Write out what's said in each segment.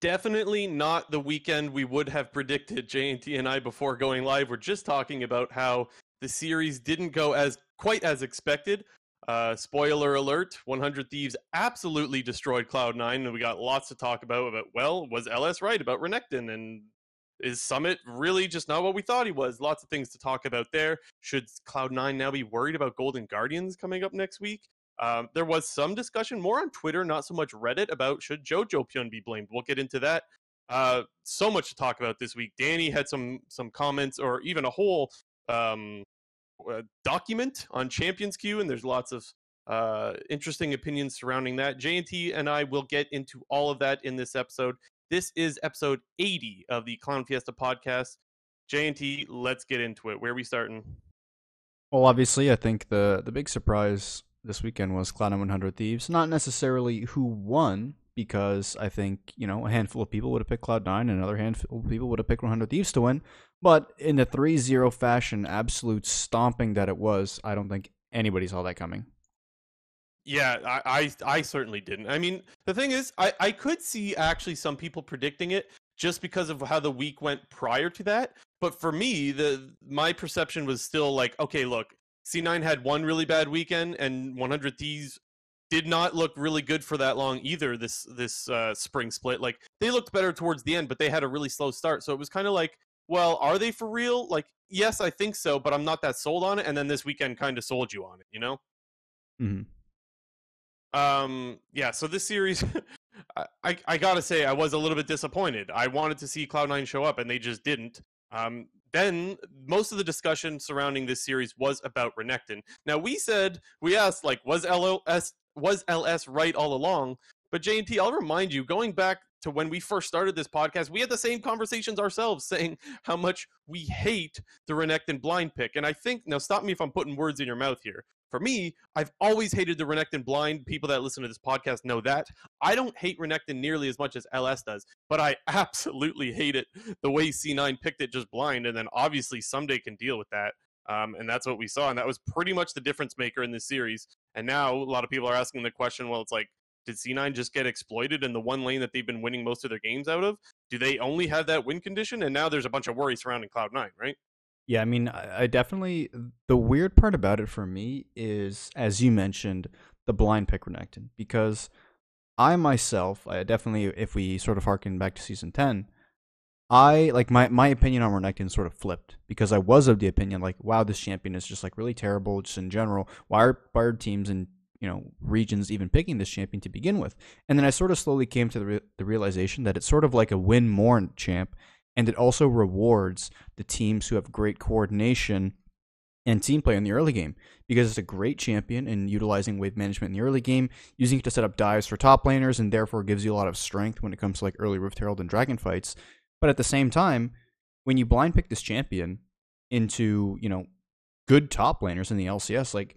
definitely not the weekend we would have predicted. JT and I before going live were just talking about how the series didn't go as quite as expected. Uh, spoiler alert: 100 Thieves absolutely destroyed Cloud9, and we got lots to talk about. About well, was LS right about Renekton, and is Summit really just not what we thought he was? Lots of things to talk about there. Should Cloud9 now be worried about Golden Guardians coming up next week? Um, there was some discussion more on Twitter, not so much Reddit, about should Jojopyun be blamed. We'll get into that. Uh, so much to talk about this week. Danny had some some comments, or even a whole um, uh, document on Champions Queue, and there's lots of uh, interesting opinions surrounding that. JNT and I will get into all of that in this episode. This is episode 80 of the Clown Fiesta podcast. JNT, let's get into it. Where are we starting? Well, obviously, I think the the big surprise this weekend was Cloud 100 Thieves. Not necessarily who won, because I think, you know, a handful of people would have picked Cloud9 and another handful of people would have picked 100 Thieves to win. But in the 3 0 fashion, absolute stomping that it was, I don't think anybody saw that coming. Yeah, I, I, I certainly didn't. I mean, the thing is, I, I could see actually some people predicting it just because of how the week went prior to that. But for me, the my perception was still like, okay, look, C9 had one really bad weekend, and 100 Thieves did not look really good for that long either. This this uh, spring split, like they looked better towards the end, but they had a really slow start. So it was kind of like, well, are they for real? Like, yes, I think so, but I'm not that sold on it. And then this weekend kind of sold you on it, you know? Mm-hmm. Um, yeah. So this series, I I gotta say, I was a little bit disappointed. I wanted to see Cloud9 show up, and they just didn't. Um, then most of the discussion surrounding this series was about Renekton. Now we said we asked like was LOS was LS right all along? But JT, I'll remind you, going back to when we first started this podcast, we had the same conversations ourselves, saying how much we hate the Renekton blind pick. And I think now stop me if I'm putting words in your mouth here. For me, I've always hated the Renekton blind. People that listen to this podcast know that. I don't hate Renekton nearly as much as LS does, but I absolutely hate it the way C9 picked it just blind. And then obviously Ssumday can deal with that. Um, and that's what we saw. And that was pretty much the difference maker in this series. And now a lot of people are asking the question well, it's like, did C9 just get exploited in the one lane that they've been winning most of their games out of? Do they only have that win condition? And now there's a bunch of worry surrounding Cloud9, right? Yeah, I mean, I definitely. The weird part about it for me is, as you mentioned, the blind pick Renekton. Because I myself, I definitely, if we sort of harken back to season 10, I like my my opinion on Renekton sort of flipped because I was of the opinion like, wow, this champion is just like really terrible, just in general. Why are, why are teams and you know regions even picking this champion to begin with? And then I sort of slowly came to the re- the realization that it's sort of like a win more champ, and it also rewards the teams who have great coordination and team play in the early game because it's a great champion in utilizing wave management in the early game, using it to set up dives for top laners, and therefore gives you a lot of strength when it comes to like early Rift Herald and Dragon fights. But at the same time, when you blind pick this champion into, you know, good top laners in the LCS, like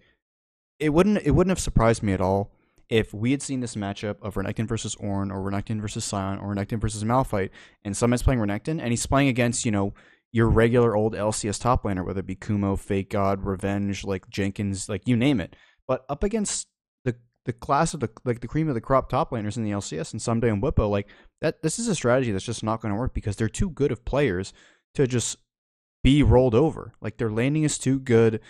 it wouldn't it wouldn't have surprised me at all if we had seen this matchup of Renekton versus Ornn or Renekton versus Sion or Renekton versus Malphite, and Summit's playing Renekton, and he's playing against, you know, your regular old LCS top laner, whether it be Kumo, Fake God, Revenge, like Jenkins, like you name it. But up against the the class of the like the cream of the crop top laners in the LCS and Ssumday and Bwipo, like that this is a strategy that's just not going to work because they're too good of players to just be rolled over. Like their landing is too good,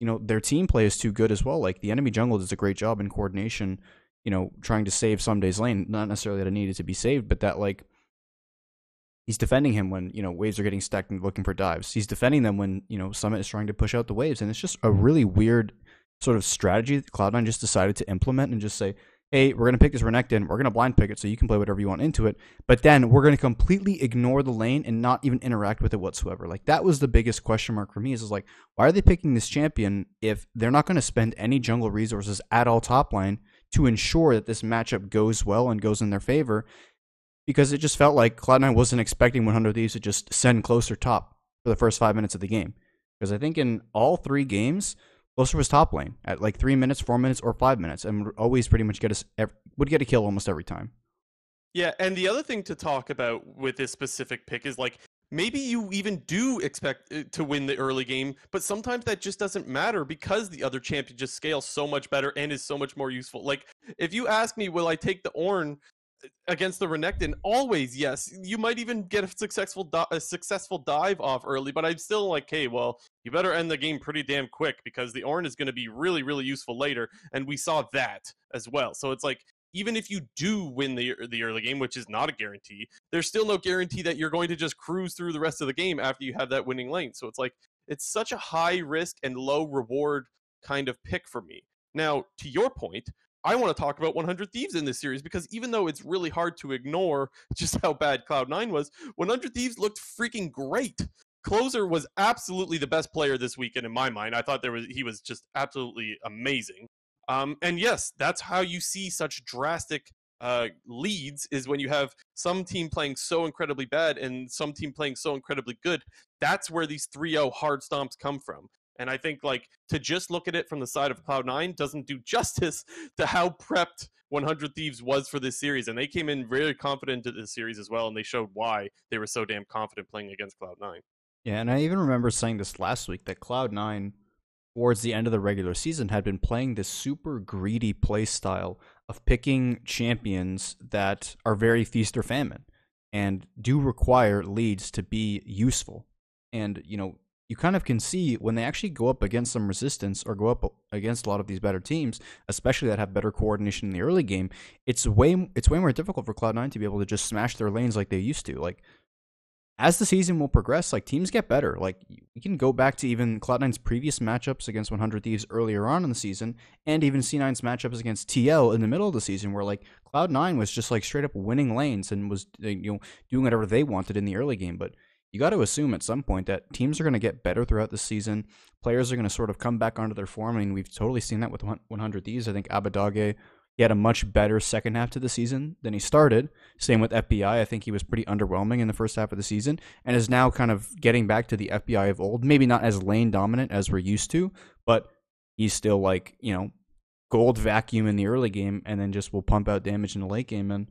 you know, their team play is too good as well. Like the enemy jungle does a great job in coordination, you know, trying to save Ssumday's lane. Not necessarily that it needed to be saved, but that like he's defending him when, you know, waves are getting stacked and looking for dives. He's defending them when, you know, Summit is trying to push out the waves. And it's just a really weird sort of strategy that Cloud9 just decided to implement and just say, hey, we're going to pick this Renekton, we're going to blind pick it so you can play whatever you want into it, but then we're going to completely ignore the lane and not even interact with it whatsoever. Like, that was the biggest question mark for me is, is like, why are they picking this champion if they're not going to spend any jungle resources at all top line to ensure that this matchup goes well and goes in their favor? Because it just felt like Cloud9 wasn't expecting 100 Thieves to just send closer top for the first five minutes of the game. Because I think in all three games, Closer was top lane at like three minutes, four minutes, or five minutes, and would always pretty much get us would get a kill almost every time. Yeah, and the other thing to talk about with this specific pick is like maybe you even do expect uh, to win the early game, but sometimes that just doesn't matter because the other champion just scales so much better and is so much more useful. Like if you ask me, will I take the Ornn against the Renekton, always yes. You might even get a successful di- a successful dive off early, but I'm still like, hey, well, you better end the game pretty damn quick because the Ornn is going to be really, really useful later, and we saw that as well. So it's like even if you do win the the early game, which is not a guarantee, there's still no guarantee that you're going to just cruise through the rest of the game after you have that winning lane. So it's like it's such a high risk and low reward kind of pick for me. Now, to your point, I want to talk about 100 Thieves in this series because even though it's really hard to ignore just how bad Cloud9 was, 100 Thieves looked freaking great. Closer was absolutely the best player this weekend in my mind. I thought there was he was just absolutely amazing. Um, and yes, that's how you see such drastic uh, leads is when you have some team playing so incredibly bad and some team playing so incredibly good. That's where these 3-0 hard stomps come from. And I think like to just look at it from the side of Cloud9 doesn't do justice to how prepped 100 Thieves was for this series. And they came in very confident to this series as well, and they showed why they were so damn confident playing against Cloud9. Yeah, and I even remember saying this last week that Cloud9 towards the end of the regular season had been playing this super greedy play style of picking champions that are very feast or famine and do require leads to be useful. And, you know, you kind of can see when they actually go up against some resistance or go up against a lot of these better teams, especially that have better coordination in the early game, it's way it's way more difficult for Cloud9 to be able to just smash their lanes like they used to. Like as the season will progress, like teams get better. Like we can go back to even Cloud9's previous matchups against 100 Thieves earlier on in the season, and even C9's matchups against TL in the middle of the season, where like Cloud9 was just like straight up winning lanes and was you know doing whatever they wanted in the early game. But you got to assume at some point that teams are going to get better throughout the season. Players are going to sort of come back onto their form. I mean, we've totally seen that with 100 Thieves. I think Abbedagge he had a much better second half to the season than he started. Same with FBI. I think he was pretty underwhelming in the first half of the season and is now kind of getting back to the FBI of old. Maybe not as lane dominant as we're used to, but he's still like, you know, gold vacuum in the early game and then just will pump out damage in the late game. And,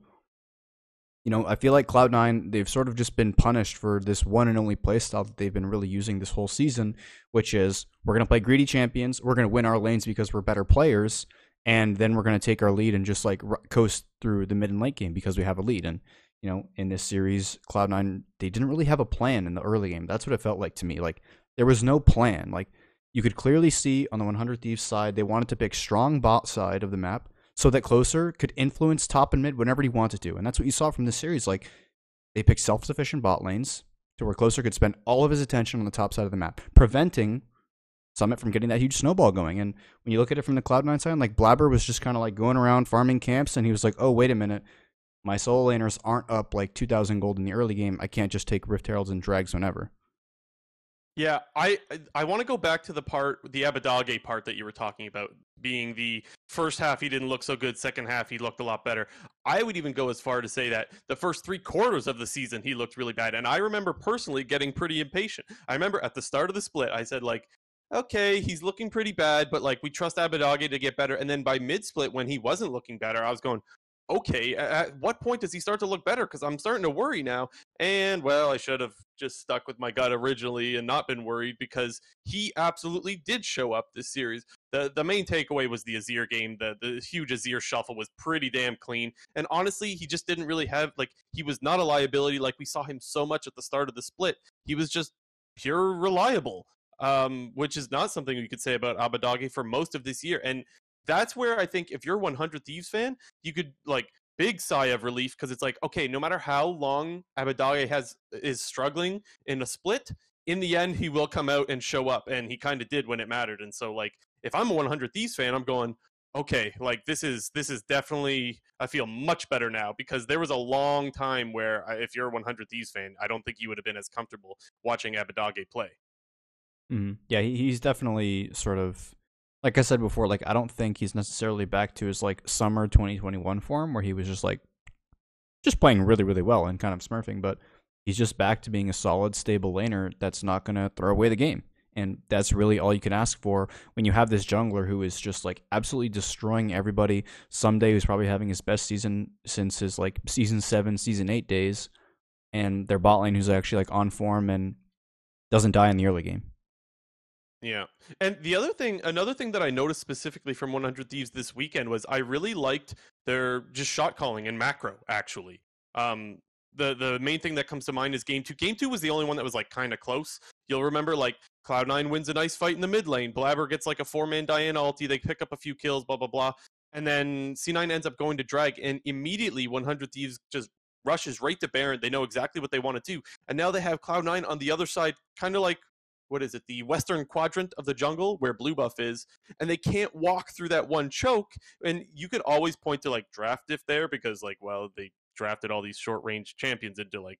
you know, I feel like Cloud9, they've sort of just been punished for this one and only playstyle that they've been really using this whole season, which is we're going to play greedy champions. We're going to win our lanes because we're better players and then we're going to take our lead and just like coast through the mid and late game because we have a lead. And you know, in this series, Cloud9 they didn't really have a plan in the early game. That's what it felt like to me. Like there was no plan. Like you could clearly see on the 100 Thieves side, they wanted to pick strong bot side of the map so that Closer could influence top and mid whenever he wanted to. And that's what you saw from this series. Like they picked self-sufficient bot lanes to where Closer could spend all of his attention on the top side of the map, preventing Summit from getting that huge snowball going. And when you look at it from the Cloud9 side, like Blabber was just kind of like going around farming camps, and he was like, oh, wait a minute. My solo laners aren't up like 2,000 gold in the early game. I can't just take Rift Heralds and Drags whenever. Yeah, I I want to go back to the part, the Abbedagge part that you were talking about, being the first half he didn't look so good, second half he looked a lot better. I would even go as far to say that the first three quarters of the season he looked really bad, and I remember personally getting pretty impatient. I remember at the start of the split, I said like, okay, he's looking pretty bad, but like we trust Abbedagge to get better. And then by mid split, when he wasn't looking better, I was going, okay, at what point does he start to look better? Because I'm starting to worry now. And well, I should have just stuck with my gut originally and not been worried because he absolutely did show up this series. The the main takeaway was the Azir game. The the huge Azir shuffle was pretty damn clean. And honestly, he just didn't really have like he was not a liability like we saw him so much at the start of the split. He was just pure reliable um, which is not something you could say about Abbedagge for most of this year. And that's where I think if you're 100 Thieves fan, you could like big sigh of relief because it's like, okay, no matter how long Abbedagge has is struggling in a split, in the end he will come out and show up, and he kind of did when it mattered. And so like, if I'm a 100 Thieves fan, I'm going. Okay, like this is this is definitely I feel much better now because there was a long time where if you're a 100 Thieves fan, I don't think you would have been as comfortable watching Abbedagge play. Mm-hmm. Yeah, he's definitely sort of like I said before. Like I don't think he's necessarily back to his like summer 2021 form where he was just like just playing really really well and kind of smurfing, but he's just back to being a solid stable laner that's not going to throw away the game. And that's really all you can ask for when you have this jungler who is just like absolutely destroying everybody. Ssumday who's probably having his best season since his like season seven, season eight days, and their bot lane who's actually like on form and doesn't die in the early game. Yeah. And the other thing, another thing that I noticed specifically from 100 Thieves this weekend was I really liked they're just shot calling and macro actually. Um, the the main thing that comes to mind is game two. Game two was the only one that was like kind of close. You'll remember like Cloud9 wins a nice fight in the mid lane. Blabber gets like a four man Diana ulti. They pick up a few kills, blah blah blah. And then C9 ends up going to drag, and immediately 100 Thieves just rushes right to Baron. They know exactly what they want to do. And now they have Cloud9 on the other side, kind of like what is it, the western quadrant of the jungle where blue buff is, and they can't walk through that one choke. And you could always point to like draft if there because like, well, they drafted all these short range champions into like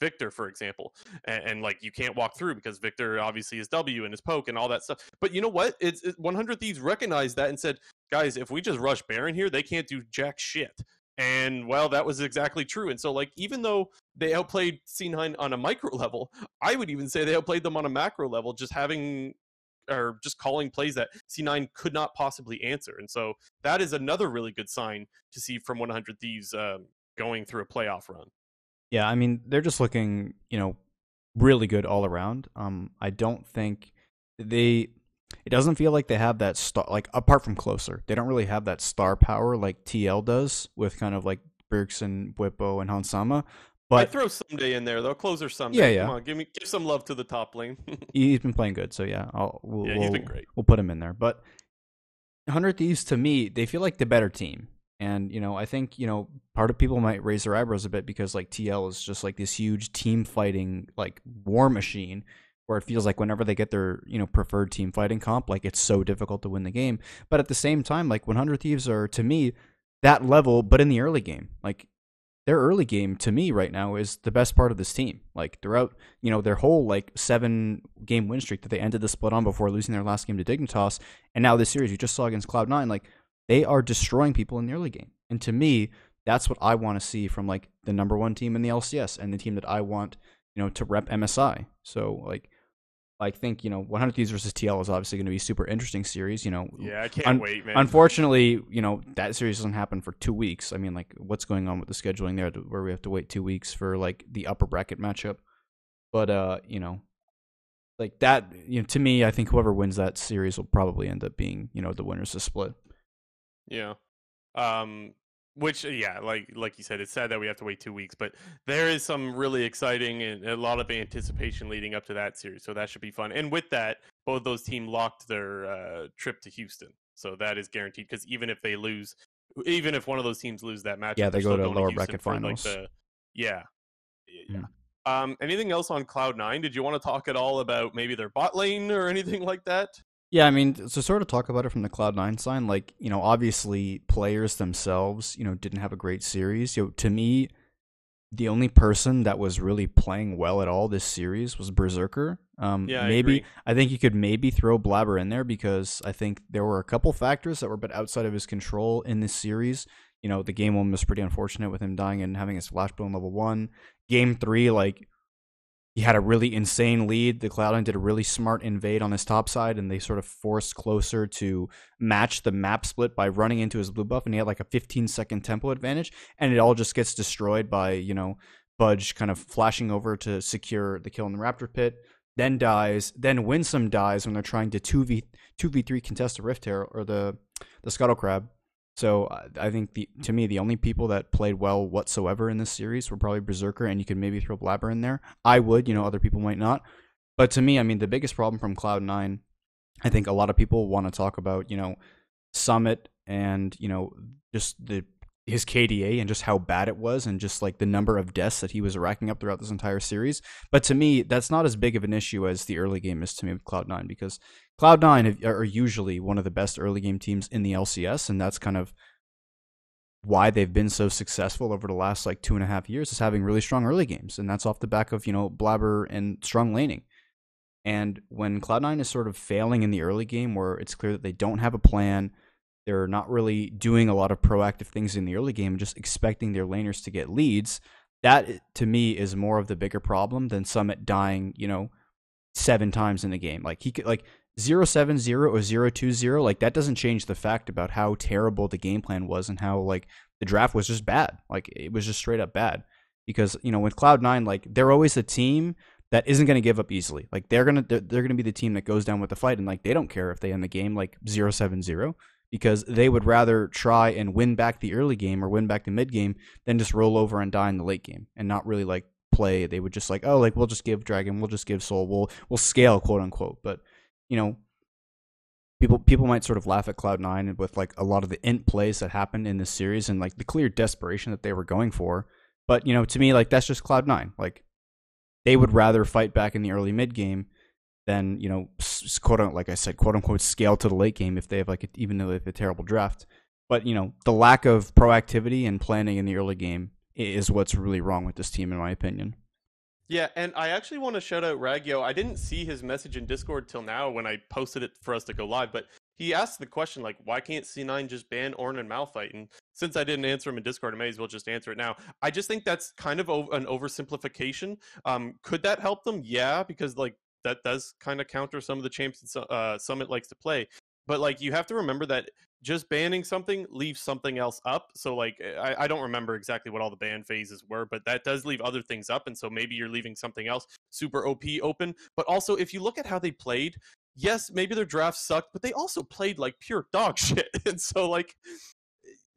Viktor, for example, and, and, like you can't walk through because Viktor obviously is W and his poke and all that stuff. But you know what? It's, 100 Thieves recognized that and said, guys, if we just rush Baron here, they can't do jack shit. And well, that was exactly true. And so, like, even though they outplayed C9 on a micro level, I would even say they outplayed them on a macro level, just having or just calling plays that C9 could not possibly answer. And so that is another really good sign to see from 100 Thieves um, going through a playoff run. Yeah, I mean, they're just looking, you know, really good all around. Um, I don't think they it doesn't feel like they have that star like apart from closer they don't really have that star power like tl does with kind of like Brix and Bwipo and Hans Sama. But I throw Ssumday in there though. Closer Ssumday. Yeah, yeah. Come on, give me give some love to the top lane. he's been playing good, so yeah, I'll we'll, yeah, he's been great. We'll put him in there. But Hundred Thieves to me, they feel like the better team. And you know, I think you know part of people might raise their eyebrows a bit because like TL is just like this huge team fighting like war machine, where it feels like whenever they get their you know preferred team fighting comp, like it's so difficult to win the game. But at the same time, like 100 Thieves are to me that level, but in the early game, like their early game to me right now is the best part of this team. Like throughout, you know, their whole like seven game win streak that they ended the split on before losing their last game to Dignitas, and now this series you just saw against Cloud9, like they are destroying people in the early game. And to me, that's what I want to see from like the number one team in the LCS and the team that I want, you know, to rep MSI. So like I think you know 100 Thieves versus TL is obviously going to be a super interesting series. You know, yeah, I can't un- wait, man. Unfortunately, you know that series doesn't happen for two weeks. I mean, like, what's going on with the scheduling there, where we have to wait two weeks for like the upper bracket matchup? But uh, you know, like that, you know, to me, I think whoever wins that series will probably end up being you know the winners of split. Yeah. Um, which uh, yeah like like you said it's sad that we have to wait two weeks but there is some really exciting and a lot of anticipation leading up to that series so that should be fun. And with that both those teams locked their uh, trip to houston so that is guaranteed because even if they lose even if one of those teams lose that match yeah they go to lower to bracket finals like the, yeah yeah, mm. um anything else on cloud nine? Did you want to talk at all about maybe their bot lane or anything like that yeah, I mean, to sort of talk about it from the Cloud9 side, like, you know, obviously players themselves, you know, didn't have a great series. You know, to me, the only person that was really playing well at all this series was Berserker. Um, yeah, maybe I, I, think you could maybe throw Blabber in there because I think there were a couple factors that were a bit outside of his control in this series. You know, the game one was pretty unfortunate with him dying and having his flash on level one. Game three, like he had a really insane lead. The Cloud9 did a really smart invade on his top side, and they sort of forced closer to match the map split by running into his blue buff, and he had like a 15 second tempo advantage, and it all just gets destroyed by you know Fudge kind of flashing over to secure the kill in the Raptor pit, then dies, then Winsome dies when they're trying to 2v 2v3 contest the Rift Herald or the the Scuttle Crab. So uh, I think the to me the only people that played well whatsoever in this series were probably Berserker, and you could maybe throw Blabber in there. I would, you know, other people might not. But to me, I mean, the biggest problem from Cloud Nine, I think a lot of people want to talk about, you know, Summit and you know just the his KDA and just how bad it was and just like the number of deaths that he was racking up throughout this entire series. But to me, that's not as big of an issue as the early game is to me with Cloud9 because Cloud9 are usually one of the best early game teams in the LCS, and that's kind of why they've been so successful over the last like two and a half years is having really strong early games, and that's off the back of you know Blabber and strong laning. And when Cloud9 is sort of failing in the early game, where it's clear that they don't have a plan, they're not really doing a lot of proactive things in the early game, just expecting their laners to get leads. That eh, to me is more of the bigger problem than Summit dying, you know, seven times in the game. Like he could like 070 or 020 like that doesn't change the fact about how terrible the game plan was and how like the draft was just bad like it was just straight up bad because you know with cloud9 like they're always a team that isn't going to give up easily like they're going to they're, they're going to be the team that goes down with the fight and like they don't care if they end the game like 070 because they would rather try and win back the early game or win back the mid game than just roll over and die in the late game and not really like play. They would just like, oh, like we'll just give Dragon, we'll just give Soul, we'll we'll scale quote unquote. But you know, people people might sort of laugh at Cloud Nine with like a lot of the int plays that happened in this series and like the clear desperation that they were going for. But you know, to me, like that's just Cloud Nine. Like they would rather fight back in the early mid game than you know, quote unquote, like I said, quote unquote, scale to the late game if they have like a, even though they have a terrible draft. But you know, the lack of proactivity and planning in the early game is what's really wrong with this team, in my opinion. Yeah, and I actually want to shout out Ragyo. I didn't see his message in Discord till now when I posted it for us to go live, but he asked the question like, why can't C9 just ban Ornn and Malphite? And since I didn't answer him in Discord, I may as well just answer it now. I just think that's kind of an oversimplification. Um, could that help them? Yeah, because like that does kind of counter some of the champs uh, Summit likes to play. But like you have to remember that just banning something leaves something else up. So like I, I, don't remember exactly what all the ban phases were, but that does leave other things up. And so maybe you're leaving something else super OP open. But also if you look at how they played, yes, maybe their draft sucked, but they also played like pure dog shit. and so like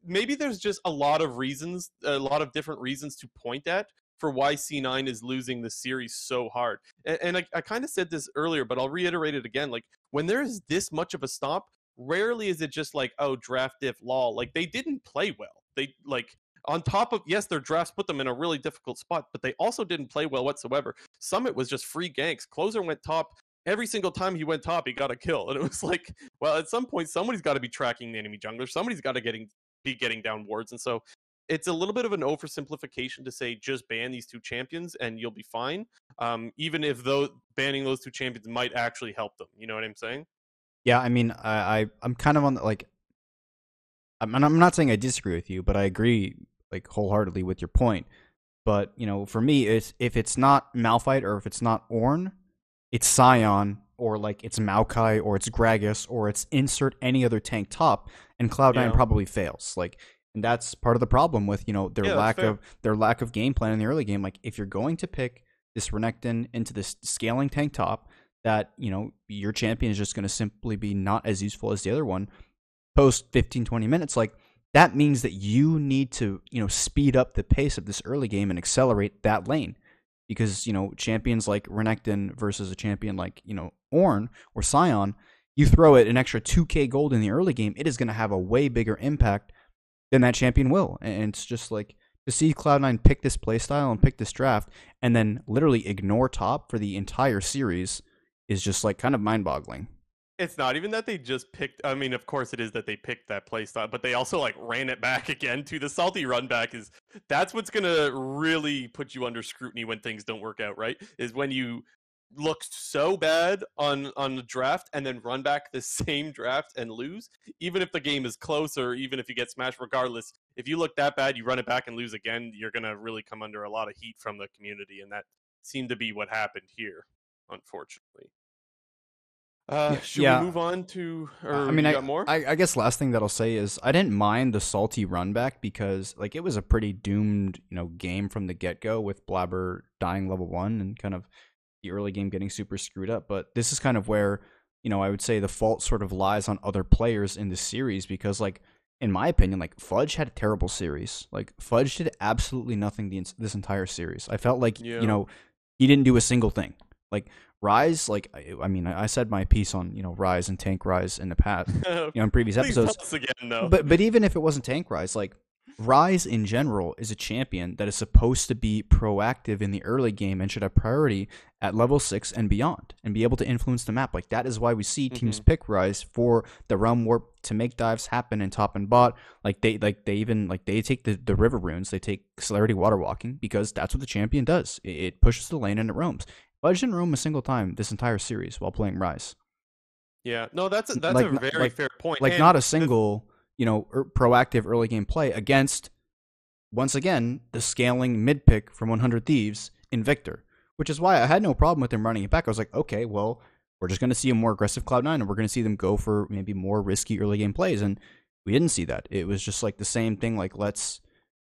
maybe there's just a lot of reasons, a lot of different reasons to point at for why C9 is losing the series so hard. And, and I, I kind of said this earlier, but I'll reiterate it again. Like when there is this much of a stop, rarely is it just like oh draft if lol like they didn't play well. They like on top of yes their drafts put them in a really difficult spot but they also didn't play well whatsoever. Summit was just free ganks. Closer went top. Every single time he went top he got a kill. And it was like well at some point somebody's got to be tracking the enemy jungler. Somebody's got to getting be getting down wards. And so it's a little bit of an oversimplification to say just ban these two champions and you'll be fine um, even if though banning those two champions might actually help them you know what i'm saying yeah, I mean, I, I I'm kind of on the, like, I'm I'm not saying I disagree with you, but I agree like wholeheartedly with your point. But you know, for me, it's if it's not Malphite or if it's not Ornn, it's Sion or like it's Maokai or it's Gragas or it's insert any other tank top, and Cloud Nine yeah. probably fails. Like, and that's part of the problem with you know their yeah, lack of their lack of game plan in the early game. Like, if you're going to pick this Renekton into this scaling tank top, that you know your champion is just going to simply be not as useful as the other one post 15 20 minutes like that means that you need to you know speed up the pace of this early game and accelerate that lane because you know champions like Renekton versus a champion like you know Ornn or Sion you throw it an extra 2k gold in the early game it is going to have a way bigger impact than that champion will and it's just like to see Cloud9 pick this playstyle and pick this draft and then literally ignore top for the entire series is just like kind of mind boggling. It's not even that they just picked. I mean, of course, it is that they picked that playstyle, but they also like ran it back again to the salty run back. Is that's what's gonna really put you under scrutiny when things don't work out, right? Is when you look so bad on on the draft and then run back the same draft and lose, even if the game is close or even if you get smashed. Regardless, if you look that bad, you run it back and lose again, you're gonna really come under a lot of heat from the community, and that seemed to be what happened here, unfortunately. Uh, should yeah. we move on to? I mean, I, more? I, I guess last thing that I'll say is I didn't mind the salty run back because like it was a pretty doomed you know game from the get go with Blabber dying level one and kind of the early game getting super screwed up. But this is kind of where you know I would say the fault sort of lies on other players in the series because like in my opinion like Fudge had a terrible series. Like Fudge did absolutely nothing the, this entire series. I felt like yeah. you know he didn't do a single thing. Like Ryze, like I, I, mean, I said my piece on you know Ryze and Tank Ryze in the past, you know, in previous episodes. Again. But but even if it wasn't Tank Ryze, like Ryze in general is a champion that is supposed to be proactive in the early game and should have priority at level six and beyond, and be able to influence the map. Like that is why we see teams mm-hmm. pick Ryze for the realm warp to make dives happen in top and bot. Like they like they even like they take the, the river runes, they take celerity water walking because that's what the champion does. It, it pushes the lane and it roams. Fudge didn't roam a single time this entire series while playing Ryze. Yeah, no, that's a, that's like, a very like, fair point. Like and not a single, you know, er, proactive early game play against once again the scaling mid pick from 100 Thieves in Viktor, which is why I had no problem with them running it back. I was like, okay, well, we're just going to see a more aggressive Cloud9 and we're going to see them go for maybe more risky early game plays and we didn't see that. It was just like the same thing like let's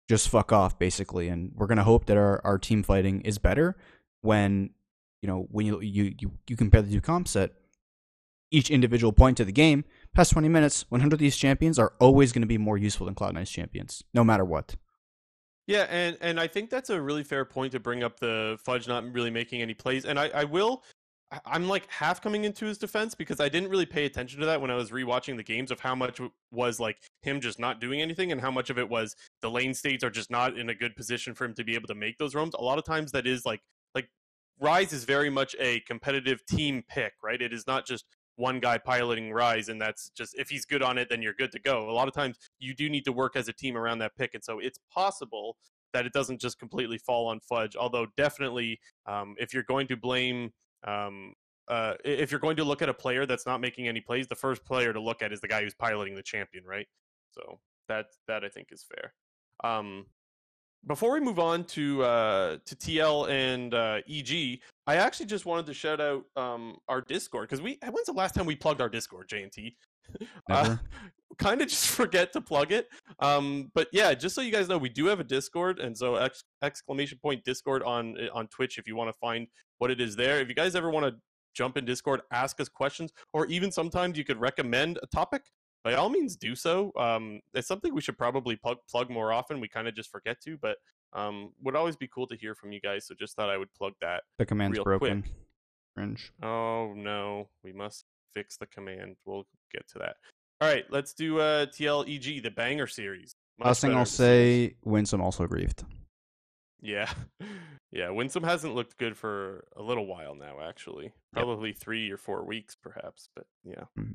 just fuck off basically and we're going to hope that our our team fighting is better when you know when you you you, you compare the two comp set each individual point to the game, past 20 minutes, 100 of these champions are always going to be more useful than Cloud9's champions, no matter what. Yeah, and and I think that's a really fair point to bring up the Fudge not really making any plays. And I, I will I'm like half coming into his defense because I didn't really pay attention to that when I was rewatching the games of how much was like him just not doing anything and how much of it was the lane states are just not in a good position for him to be able to make those roams. A lot of times that is like like Ryze is very much a competitive team pick, right? It is not just one guy piloting Ryze, and that's just if he's good on it then you're good to go. A lot of times you do need to work as a team around that pick and so it's possible that it doesn't just completely fall on Fudge. Although definitely, um, if you're going to blame um, uh, if you're going to look at a player that's not making any plays, the first player to look at is the guy who's piloting the champion, right? So that that I think is fair. Um, before we move on to uh, to TL and uh, EG, I actually just wanted to shout out um, our Discord because we when's the last time we plugged our Discord, J and T? Uh, kind of just forget to plug it. Um, but yeah, just so you guys know, we do have a Discord, and so ex- exclamation point Discord on eh, on Twitch if you want to find what it is there. If you guys ever want to jump in Discord, ask us questions, or even sometimes you could recommend a topic. By all means, do so. Um, it's something we should probably plug plug more often. We kind of just forget to, but um, would always be cool to hear from you guys. So just thought I would plug that. The command's broken. Quick. Cringe. Oh no, we must fix the command. We'll get to that. All right, let's do uh, TLEG, the banger series. Much Last thing I'll say, Winsome also grieved. Yeah, yeah. Winsome hasn't looked good for a little while now. Actually, probably yep. three or four weeks, perhaps. But yeah. Mm-hmm.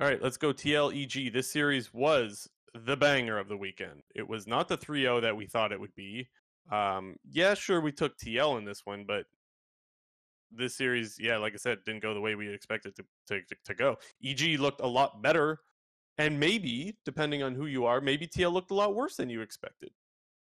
All right, let's go TLEG. This series was the banger of the weekend. It was not the 3-0 that we thought it would be. Um, yeah, sure, we took TL in this one, but this series, yeah, like I said, didn't go the way we expected to, to, to go. EG looked a lot better, and maybe, depending on who you are, maybe TL looked a lot worse than you expected.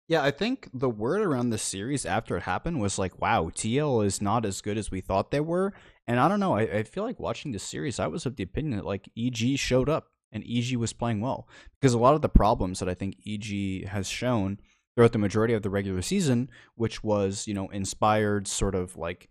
Yeah, I think the word around the series after it happened was like, wow, TL is not as good as we thought they were. And I don't know, I, I feel like watching the series, I was of the opinion that like EG showed up and EG was playing well. Because a lot of the problems that I think EG has shown throughout the majority of the regular season, which was, you know, inspired sort of like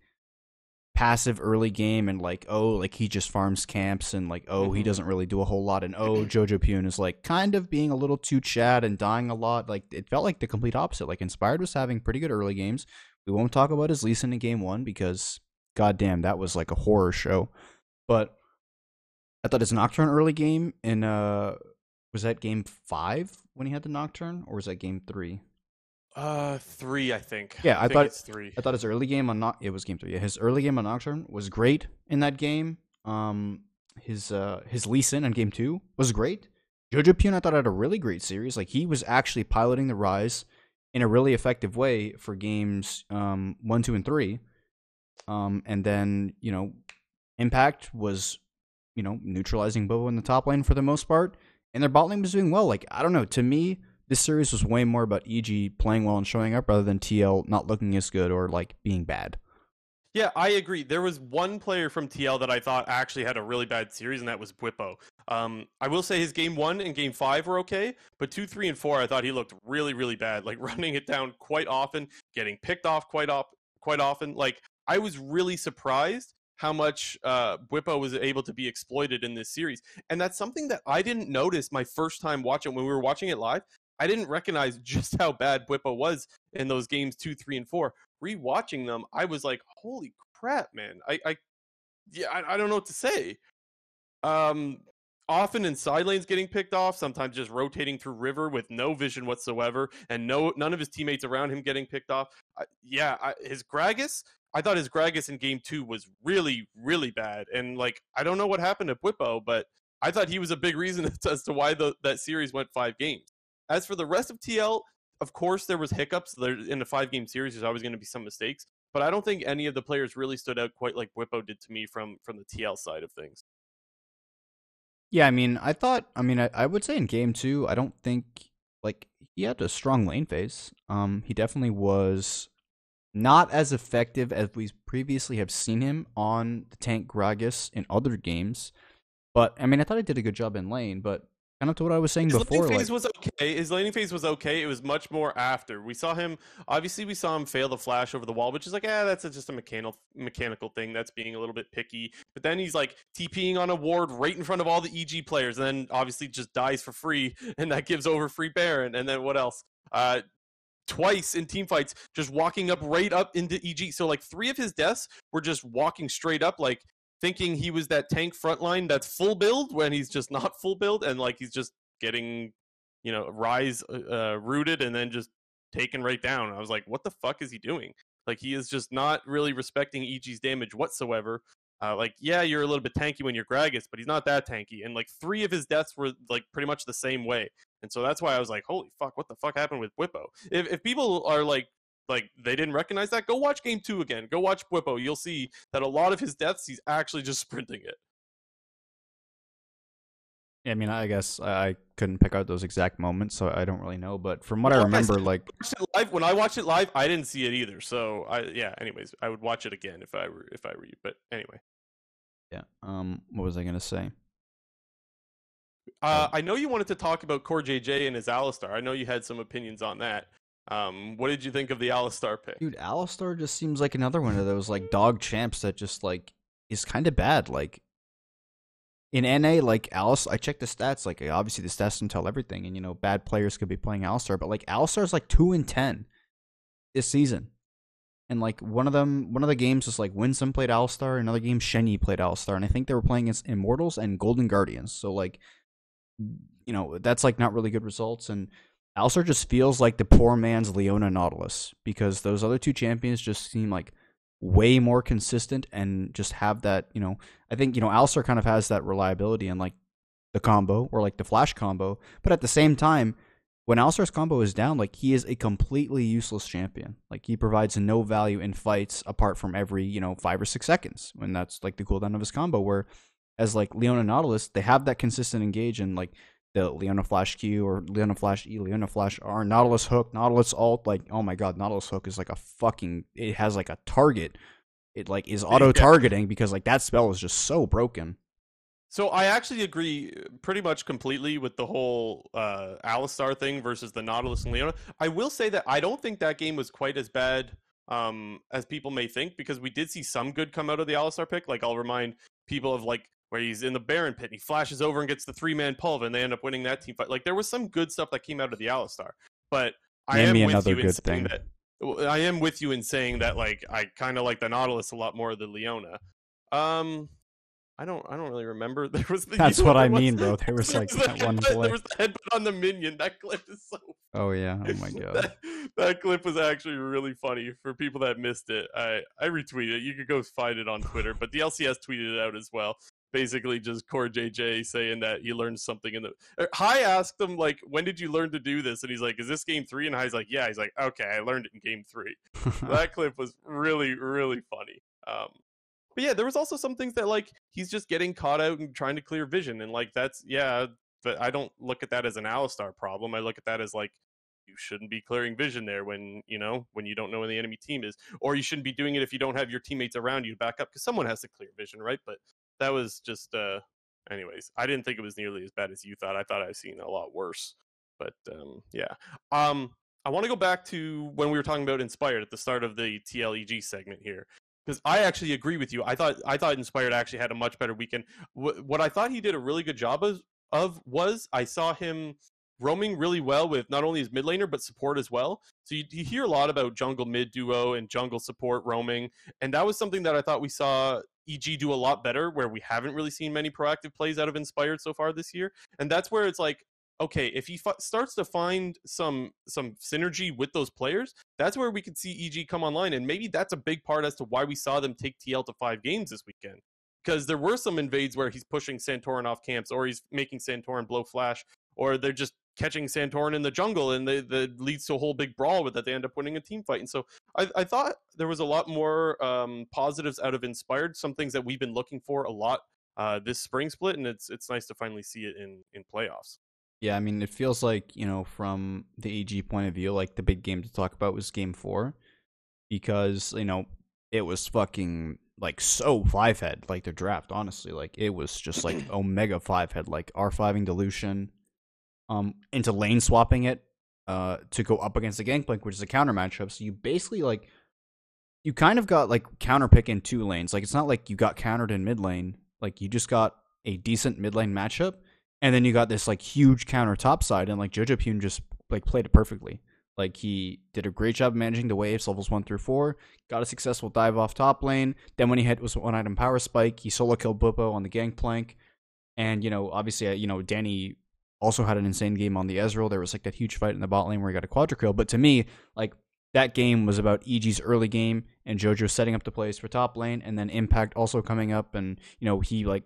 passive early game and like oh like he just farms camps and like oh mm-hmm. he doesn't really do a whole lot and oh Jojopyun is like kind of being a little too Chad and dying a lot like it felt like the complete opposite like Inspired was having pretty good early games we won't talk about his Lee Sin in game one because goddamn that was like a horror show but I thought his Nocturne early game in uh was that game five when he had the Nocturne or was that game three uh, three, I think. Yeah, I, I thought it's three. I thought his early game on it was game three. Yeah, his early game on Nocturne was great in that game. Um, his uh his Lee Sin in game two was great. Jojopyun, I thought had a really great series. Like he was actually piloting the Ryze in a really effective way for games um one, two, and three. Um, and then you know, Impact was you know neutralizing Bobo in the top lane for the most part, and their bot lane was doing well. Like I don't know, to me this series was way more about EG playing well and showing up rather than TL not looking as good or like being bad. Yeah, I agree. There was one player from TL that I thought actually had a really bad series, and that was Bwipo. Um, I will say his game one and game five were okay, but two, three, and four, I thought he looked really, really bad. Like running it down quite often, getting picked off quite op- quite often. Like I was really surprised how much uh, Bwipo was able to be exploited in this series, and that's something that I didn't notice my first time watching when we were watching it live. I didn't recognize just how bad Bwipo was in those games two, three, and four. Rewatching them, I was like, "Holy crap, man!" I, I yeah, I, I don't know what to say. Um, often in side lanes getting picked off, sometimes just rotating through river with no vision whatsoever, and no none of his teammates around him getting picked off. I, yeah, I, his Gragas, I thought his Gragas in game two was really, really bad, and like I don't know what happened to Bwipo, but I thought he was a big reason as to why the, that series went five games. As for the rest of TL, of course there was hiccups. There in a five game series, there's always going to be some mistakes. But I don't think any of the players really stood out quite like Bwipo did to me from from the TL side of things. Yeah, I mean, I thought, I mean, I, I would say in game two, I don't think like he had a strong lane phase. Um, he definitely was not as effective as we previously have seen him on the tank Gragas in other games. But I mean, I thought he did a good job in lane. But kind of to what I was saying His before. laning phase Like, was okay. His laning phase was okay. It was much more after we saw him. Obviously, we saw him fail the flash over the wall, which is like, ah, that's a, just a mechanical mechanical thing. That's being a little bit picky. But then he's like TPing on a ward right in front of all the EG players, and then obviously just dies for free, and that gives over free Baron. And then what else? Uh, twice in team fights, just walking up right up into EG. So like three of his deaths were just walking straight up, like thinking he was that tank frontline that's full build when he's just not full build, and like he's just getting, you know, Ryze uh, rooted and then just taken right down. I was like, what the fuck is he doing? Like he is just not really respecting EG's damage whatsoever. Uh, like, yeah, you're a little bit tanky when you're Gragas, but he's not that tanky. And like three of his deaths were like pretty much the same way. And so that's why I was like, holy fuck, what the fuck happened with Bwipo? If if people are like like they didn't recognize that, go watch game two again. Go watch Bwipo. You'll see that a lot of his deaths he's actually just sprinting it. I mean, I guess I couldn't pick out those exact moments, so I don't really know. But from what Well, I like I remember, like live when I watched it live, I didn't see it either. So I yeah. Anyways, I would watch it again if I were if I were you. But anyway, yeah. Um, what was I gonna say? uh, I know you wanted to talk about Core JJ and his Alistar. I know you had some opinions on that. Um, what did you think of the Alistar pick? Dude, Alistar just seems like another one of those like dog champs that just like is kind of bad. Like in NA, like Alice, I checked the stats. Like uh, obviously the stats don't tell everything, and you know bad players could be playing Alistar, but like Alistar's like two and ten this season, and like one of them, one of the games was like Winsome played Alistar, another game Shenyi played Alistar, and I think they were playing against Immortals and Golden Guardians. So like, you know that's like not really good results, and Alistar just feels like the poor man's Leona Nautilus because those other two champions just seem like way more consistent and just have that, you know, I think, you know, Alistar kind of has that reliability in like the combo or like the flash combo, but at the same time, when Alistar's combo is down, like he is a completely useless champion. Like he provides no value in fights apart from every, you know, five or six seconds when that's like the cooldown of his combo. Where as like Leona Nautilus, they have that consistent engage and like the Leona Flash Q or Leona Flash E, Leona Flash R, Nautilus Hook, Nautilus Alt. Like, oh my god, Nautilus Hook is like a fucking. It has like a target. It like is auto targeting because like that spell is just so broken. So I actually agree pretty much completely with the whole uh, Alistar thing versus the Nautilus and Leona. I will say that I don't think that game was quite as bad um, as people may think because we did see some good come out of the Alistar pick. Like I'll remind people of like where he's in the Baron pit and he flashes over and gets the three man pulve and they end up winning that team fight. Like there was some good stuff that came out of the Alistar, but I Name am with you in saying thing. that. I am with you in saying that like I kind of like the Nautilus a lot more than Leona. Um, I don't I don't really remember. There was the, That's you know what I mean, bro. There was like the that one play. There was the headbutt on the minion. That clip is so. Oh yeah. Oh my god. that, that clip was actually really funny for people that missed it. I I retweeted it. You could go find it on Twitter, but the LCS tweeted it out as well. Basically, just Core JJ saying that he learned something in the. er, High asked him like, "When did you learn to do this?" And he's like, "Is this game three? And High's like, "Yeah." He's like, "Okay, I learned it in game three. that clip was really really funny. Um, but yeah, there was also some things that like he's just getting caught out and trying to clear vision, and like that's yeah. But I don't look at that as an Alistar problem. I look at that as like you shouldn't be clearing vision there when you know when you don't know where the enemy team is, or you shouldn't be doing it if you don't have your teammates around you to back up because someone has to clear vision, right? But that was just uh anyways i didn't think it was nearly as bad as you thought i thought i've seen a lot worse but um yeah. Um i want to go back to when we were talking about inspired at the start of the tleg segment here because i actually agree with you i thought i thought inspired actually had a much better weekend. Wh- what i thought he did a really good job of, of was i saw him roaming really well with not only his mid laner but support as well. So you, you hear a lot about jungle mid duo and jungle support roaming and that was something that i thought we saw EG do a lot better, where we haven't really seen many proactive plays out of Inspired so far this year, and that's where it's like, okay, if he f- starts to find some some synergy with those players, that's where we could see EG come online, and maybe that's a big part as to why we saw them take TL to five games this weekend, because there were some invades where he's pushing Santorin off camps, or he's making Santorin blow flash, or they're just catching Santorin in the jungle, and that leads to a whole big brawl with that they end up winning a team fight. And so I, I thought there was a lot more um, positives out of Inspired, some things that we've been looking for a lot uh, this spring split, and it's it's nice to finally see it in in playoffs. Yeah, I mean, it feels like, you know, from the AG point of view, like the big game to talk about was game four because, you know, it was fucking like so five head, like the draft, honestly. Like it was just like Omega five head, like R5ing Dilution, um, into lane swapping it uh, to go up against the Gangplank, which is a counter matchup. So you basically like you kind of got like counter pick in two lanes. Like it's not like you got countered in mid lane. Like you just got a decent mid lane matchup, and then you got this like huge counter top side, and like Jojopyun just like played it perfectly. Like he did a great job managing the waves levels one through four. Got a successful dive off top lane. Then when he hit was one item power spike, he solo killed Bwipo on the gangplank. And you know, obviously, uh, you know, Danny also had an insane game on the Ezreal. There was like that huge fight in the bot lane where he got a quadra kill. But to me, like that game was about EG's early game and JoJo setting up the plays for top lane, and then Impact also coming up, and you know he like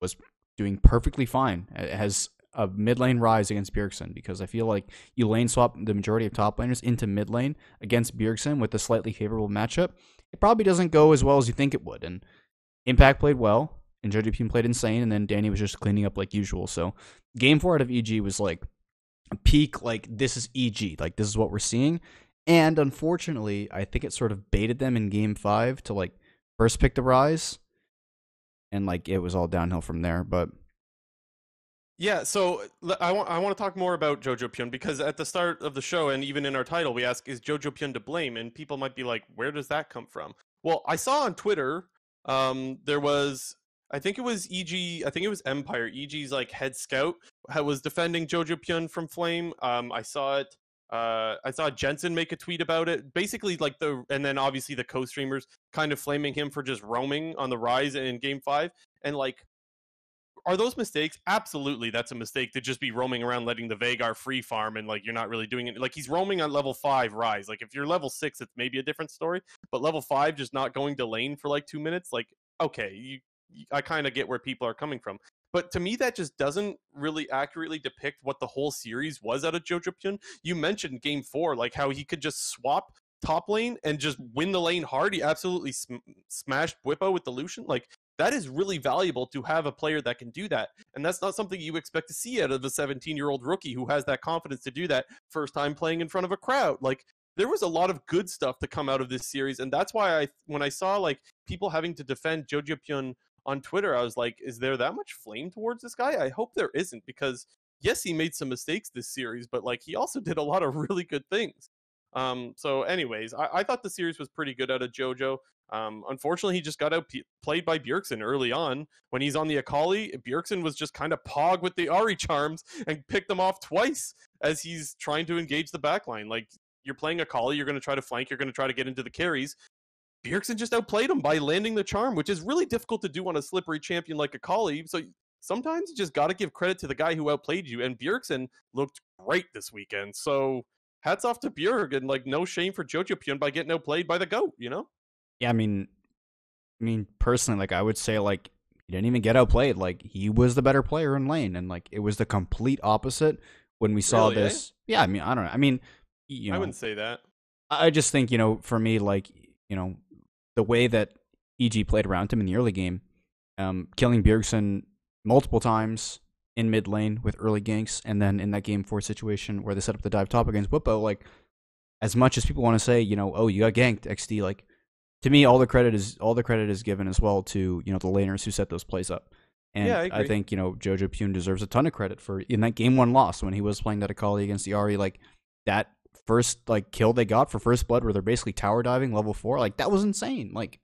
was doing perfectly fine. It has a mid lane Ryze against Bjergsen because I feel like you lane swap the majority of top laners into mid lane against Bjergsen with a slightly favorable matchup. It probably doesn't go as well as you think it would. And Impact played well, and Jojopyun played insane, and then Danny was just cleaning up like usual. So game four out of EG was like peak, like this is EG, like this is what we're seeing. And unfortunately, I think it sort of baited them in game five to like first pick the Ryze. And like it was all downhill from there. But yeah, so I want I want to talk more about Jojopyun because at the start of the show and even in our title we ask is Jojopyun to blame and people might be like where does that come from? Well, I saw on Twitter um, there was I think it was EG I think it was Empire EG's like head scout was defending Jojopyun from Flame. Um, I saw it uh, I saw Jensen make a tweet about it. Basically, like the and then obviously the co-streamers kind of flaming him for just roaming on the Ryze in Game Five. And like are those mistakes? Absolutely, that's a mistake to just be roaming around letting the Veigar free farm and like you're not really doing it. Like he's roaming on level five Ryze. Like if you're level six, it's maybe a different story. But level five, just not going to lane for like two minutes, like okay, you, I kind of get where people are coming from. But to me, that just doesn't really accurately depict what the whole series was out of Jojopyun. You mentioned game four, like how he could just swap top lane and just win the lane hard. He absolutely sm- smashed Bwipo with the Lucian. Like that is really valuable to have a player that can do that. And that's not something you expect to see out of a 17 year old rookie who has that confidence to do that first time playing in front of a crowd. Like, there was a lot of good stuff to come out of this series. And that's why I, when I saw like people having to defend Jojopyun on Twitter, I was like, is there that much flame towards this guy? I hope there isn't because yes, he made some mistakes this series, but like he also did a lot of really good things. Um, so, anyways, I, I, thought the series was pretty good out of JoJo. Um, unfortunately, he just got out played by Bjergsen early on. When he's on the Akali, Bjergsen was just kind of pog with the Ahri charms and picked them off twice as he's trying to engage the backline. Like, you're playing Akali, you're going to try to flank, you're going to try to get into the carries. Bjergsen just outplayed him by landing the charm, which is really difficult to do on a slippery champion like Akali. So sometimes you just got to give credit to the guy who outplayed you. And Bjergsen looked great this weekend. So hats off to Bjerg and like no shame for Jojopyun by getting outplayed by the goat, you know? Yeah, I mean I mean personally, like I would say like he didn't even get outplayed. Like he was the better player in lane and like it was the complete opposite when we saw really, eh? this. Eh? Yeah, I mean I don't know. I mean you know, I wouldn't say that. I just think, you know, for me, like, you know, the way that EG played around him in the early game, um, killing Bjergsen multiple times, in mid lane with early ganks, and then in that game four situation where they set up the dive top against Bwipo, like as much as people want to say, you know, oh, you got ganked, XD, like to me, all the credit is all the credit is given as well to you know the laners who set those plays up. And yeah, I, I, think you know Jojopyun deserves a ton of credit for in that game one loss when he was playing that Akali against the Ahri, like that first like kill they got for first blood where they're basically tower diving level four, like that was insane. Like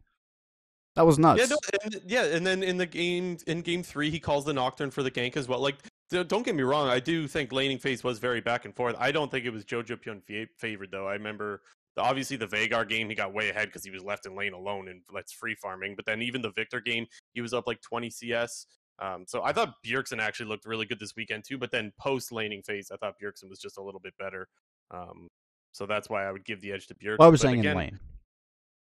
that was nuts. Yeah, no, and, yeah, and then in the game in game three, he calls the Nocturne for the gank as well. Like, don't get me wrong, I do think laning phase was very back and forth. I don't think it was Jojopyun favored though. I remember the, obviously the Veigar game, he got way ahead because he was left in lane alone and let's free farming. But then even the Viktor game, he was up like 20 CS. Um, so I thought Bjergsen actually looked really good this weekend too. But then post laning phase, I thought Bjergsen was just a little bit better. Um, so that's why I would give the edge to Bjergsen. Well, I was saying again, in lane.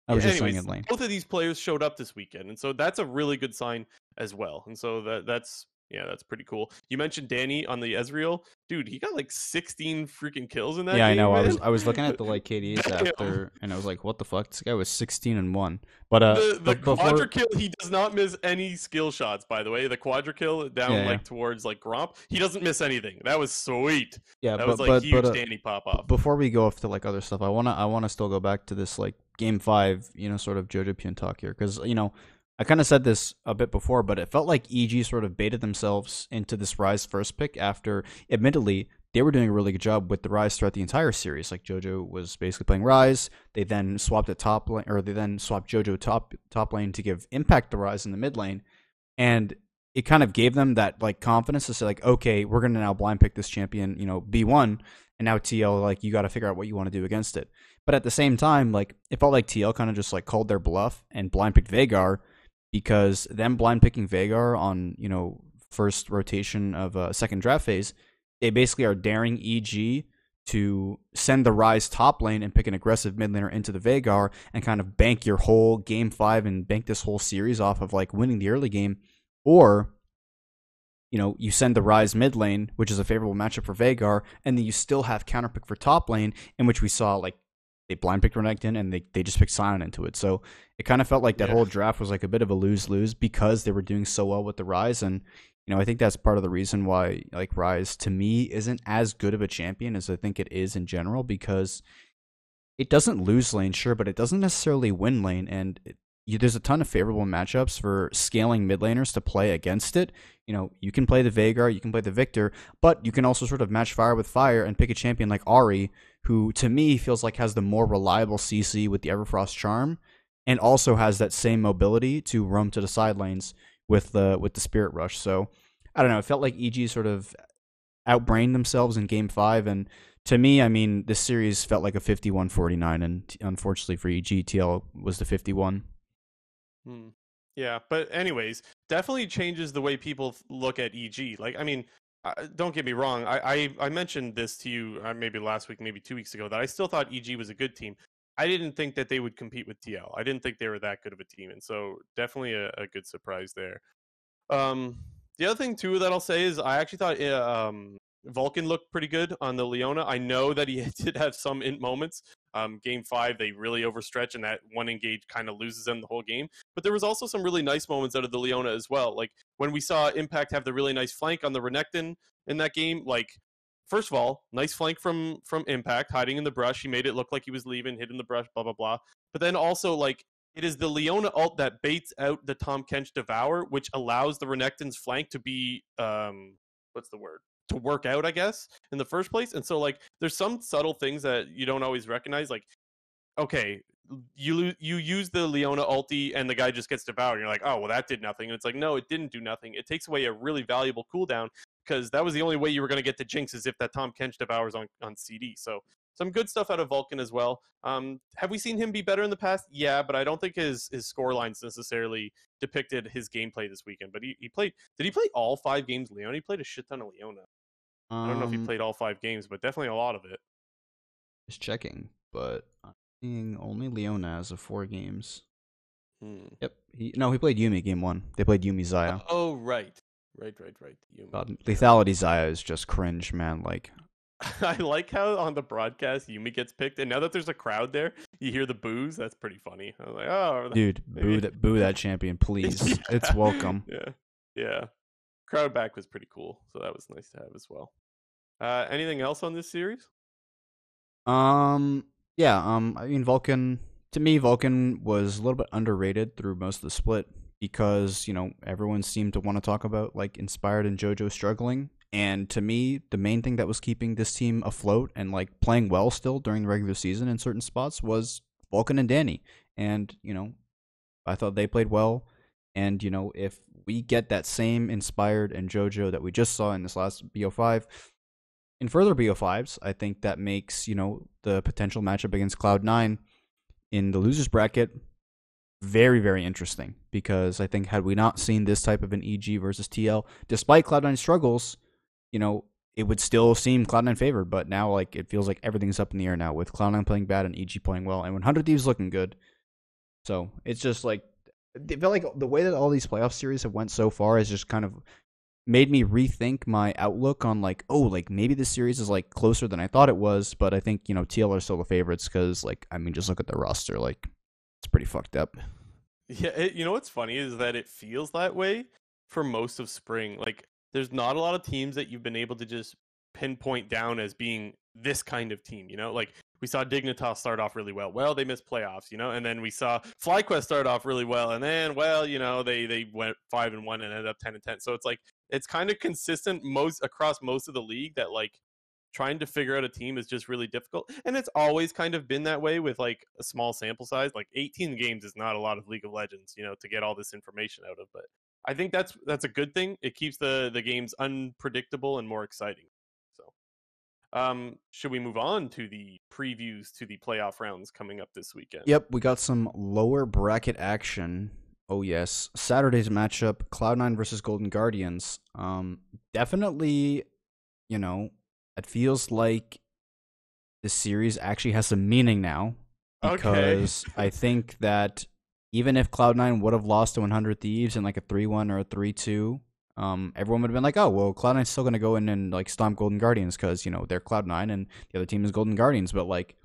I was yeah, just anyways, saying in lane. Both of these players showed up this weekend, and so that's a really good sign as well. And so that that's yeah, that's pretty cool. You mentioned Danny on the Ezreal, dude. He got like 16 freaking kills in that. Yeah, game, I know. Man. I was I was looking at the like KDs after, and I was like, what the fuck? This guy was 16 and one. But uh, the, the before... quadra kill, he does not miss any skill shots. By the way, the quadra kill down yeah, like towards like Gromp, he doesn't miss anything. That was sweet. Yeah, that but, was like but, huge but, uh, Danny pop off. Before we go off to like other stuff, I wanna I wanna still go back to this like game five, you know, sort of Jojo Jojopyun talk here because you know I kind of said this a bit before, but it felt like EG sort of baited themselves into this Ryze first pick after, admittedly, they were doing a really good job with the Ryze throughout the entire series. Like JoJo was basically playing Ryze. They then swapped at top lane, or they then swapped JoJo top top lane to give Impact the Ryze in the mid lane, and it kind of gave them that like confidence to say like, okay, we're gonna now blind pick this champion, you know, B one, and now TL like you got to figure out what you want to do against it. But at the same time, like it felt like TL kind of just like called their bluff and blind picked Veigar because them blind picking Veigar on you know first rotation of a second draft phase, they basically are daring EG to send the Ryze top lane and pick an aggressive mid laner into the Veigar and kind of bank your whole game five and bank this whole series off of like winning the early game, or you know, you send the Ryze mid lane, which is a favorable matchup for Veigar, and then you still have counterpick for top lane, in which we saw like they blind picked Renekton and they, they just picked Sion into it. So it kind of felt like that yeah. whole draft was like a bit of a lose lose because they were doing so well with the Ryze. And, you know, I think that's part of the reason why like Ryze to me isn't as good of a champion as I think it is in general because it doesn't lose lane, sure, but it doesn't necessarily win lane. And it, you, there's a ton of favorable matchups for scaling mid laners to play against it. You know, you can play the Veigar, you can play the Viktor, but you can also sort of match fire with fire and pick a champion like Ahri, who to me feels like has the more reliable CC with the Everfrost charm, and also has that same mobility to roam to the side lanes with the with the Spirit Rush. So I don't know. It felt like EG sort of outbrained themselves in Game Five, and to me, I mean, this series felt like a 51-49, and unfortunately for EG, TL was the 51. Hmm. Yeah, but anyways, definitely changes the way people look at EG. Like, I mean, uh, don't get me wrong. I, I, I mentioned this to you uh, maybe last week, maybe two weeks ago, that I still thought EG was a good team. I didn't think that they would compete with TL. I didn't think they were that good of a team, and so definitely a, a good surprise there. Um, the other thing too that I'll say is I actually thought uh, um, Vulcan looked pretty good on the Leona. I know that he did have some int moments. Um, game five, they really overstretch, and that one engage kind of loses them the whole game. But there was also some really nice moments out of the Leona as well. Like when we saw Impact have the really nice flank on the Renekton in that game. Like first of all, nice flank from from Impact, hiding in the brush. He made it look like he was leaving, hid in the brush, blah blah blah. But then also like it is the Leona alt that baits out the Tahm Kench Devour, which allows the Renekton's flank to be um what's the word? To work out, I guess, in the first place. And so like there's some subtle things that you don't always recognize. Like, okay, you you use the Leona ulti and the guy just gets devoured. And you're like, oh well, that did nothing. And it's like, no, it didn't do nothing. It takes away a really valuable cooldown because that was the only way you were going to get to Jinx is if that Tahm Kench devours on on CD. So some good stuff out of Vulcan as well. Um, have we seen him be better in the past? Yeah, but I don't think his his score lines necessarily depicted his gameplay this weekend. But he, he played. Did he play all five games Leona? He played a shit ton of Leona. Um, I don't know if he um played all five games, but definitely a lot of it. Just checking, but I'm seeing only Leona as of four games. Hmm. Yep. He no, he played Yuumi game one. They played Yuumi Xayah. Oh, oh right, right, right, right. Yuumi. God, lethality Xayah is just cringe, man. Like I like how on the broadcast Yuumi gets picked, and now that there's a crowd there, you hear the boos. That's pretty funny. I was like, oh, dude, boo that, boo that champion, please. yeah. It's welcome. Yeah, yeah. Crowd back was pretty cool, so that was nice to have as well. Uh, anything else on this series? Um, yeah. Um, I mean, Vulcan. To me, Vulcan was a little bit underrated through most of the split because you know everyone seemed to want to talk about like inspired and JoJo struggling, and to me, the main thing that was keeping this team afloat and like playing well still during the regular season in certain spots was Vulcan and Danny. And, you know, I thought they played well. And, you know, if we get that same inspired and JoJo that we just saw in this last BO5, in further BO5s, I think that makes, you know, the potential matchup against Cloud9 in the losers bracket very, very interesting because I think had we not seen this type of an EG versus TL, despite Cloud9 struggles, you know, it would still seem Cloud9 favored, but now like it feels like everything's up in the air now with Cloud9 playing bad and EG playing well and 100 Thieves looking good. So it's just like it felt like the way that all these playoff series have went so far has just kind of made me rethink my outlook on like oh like maybe this series is like closer than I thought it was, but I think you know TL are still the favorites because like I mean just look at the roster like it's pretty fucked up. Yeah, it, you know what's funny is that it feels that way for most of spring. Like there's not a lot of teams that you've been able to just pinpoint down as being this kind of team. You know, like we saw Dignitas start off really well. Well, they missed playoffs, you know, and then we saw FlyQuest start off really well, and then well, you know, they they went five and one and ended up ten and ten. So it's like it's kind of consistent most across most of the league that like trying to figure out a team is just really difficult and it's always kind of been that way with like a small sample size like 18 games is not a lot of league of legends you know to get all this information out of but i think that's that's a good thing it keeps the the games unpredictable and more exciting um, should we move on to the previews to the playoff rounds coming up this weekend? Yep, we got some lower bracket action. Oh yes, Saturday's matchup: Cloud9 versus Golden Guardians. Um, definitely, you know, it feels like the series actually has some meaning now because okay. I think that even if Cloud9 would have lost to 100 Thieves in like a 3-1 or a 3-2, um, everyone would have been like, oh, well, Cloud9's still going to go in and like stomp Golden Guardians because, you know, they're Cloud9 and the other team is Golden Guardians. But like,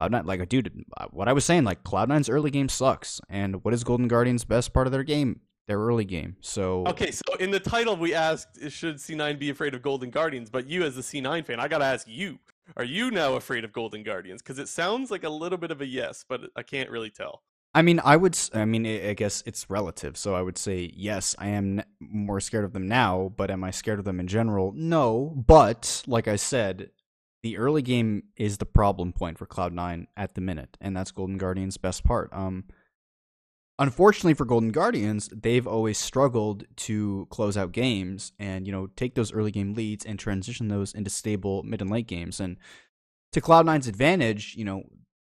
I'm not like, dude, uh, what I was saying, like, Cloud9's early game sucks. And what is Golden Guardians' best part of their game? Their early game. So. Okay, so in the title, we asked, should C9 be afraid of Golden Guardians? But you, as the C9 fan, I got to ask you, are you now afraid of Golden Guardians? Because it sounds like a little bit of a yes, but I can't really tell. I mean, I would. I mean, I guess it's relative. So I would say yes, I am more scared of them now. But am I scared of them in general? No. But like I said, the early game is the problem point for Cloud Nine at the minute, and that's Golden Guardians' best part. Um, unfortunately for Golden Guardians, they've always struggled to close out games and you know take those early game leads and transition those into stable mid and late games. And to Cloud Nine's advantage, you know,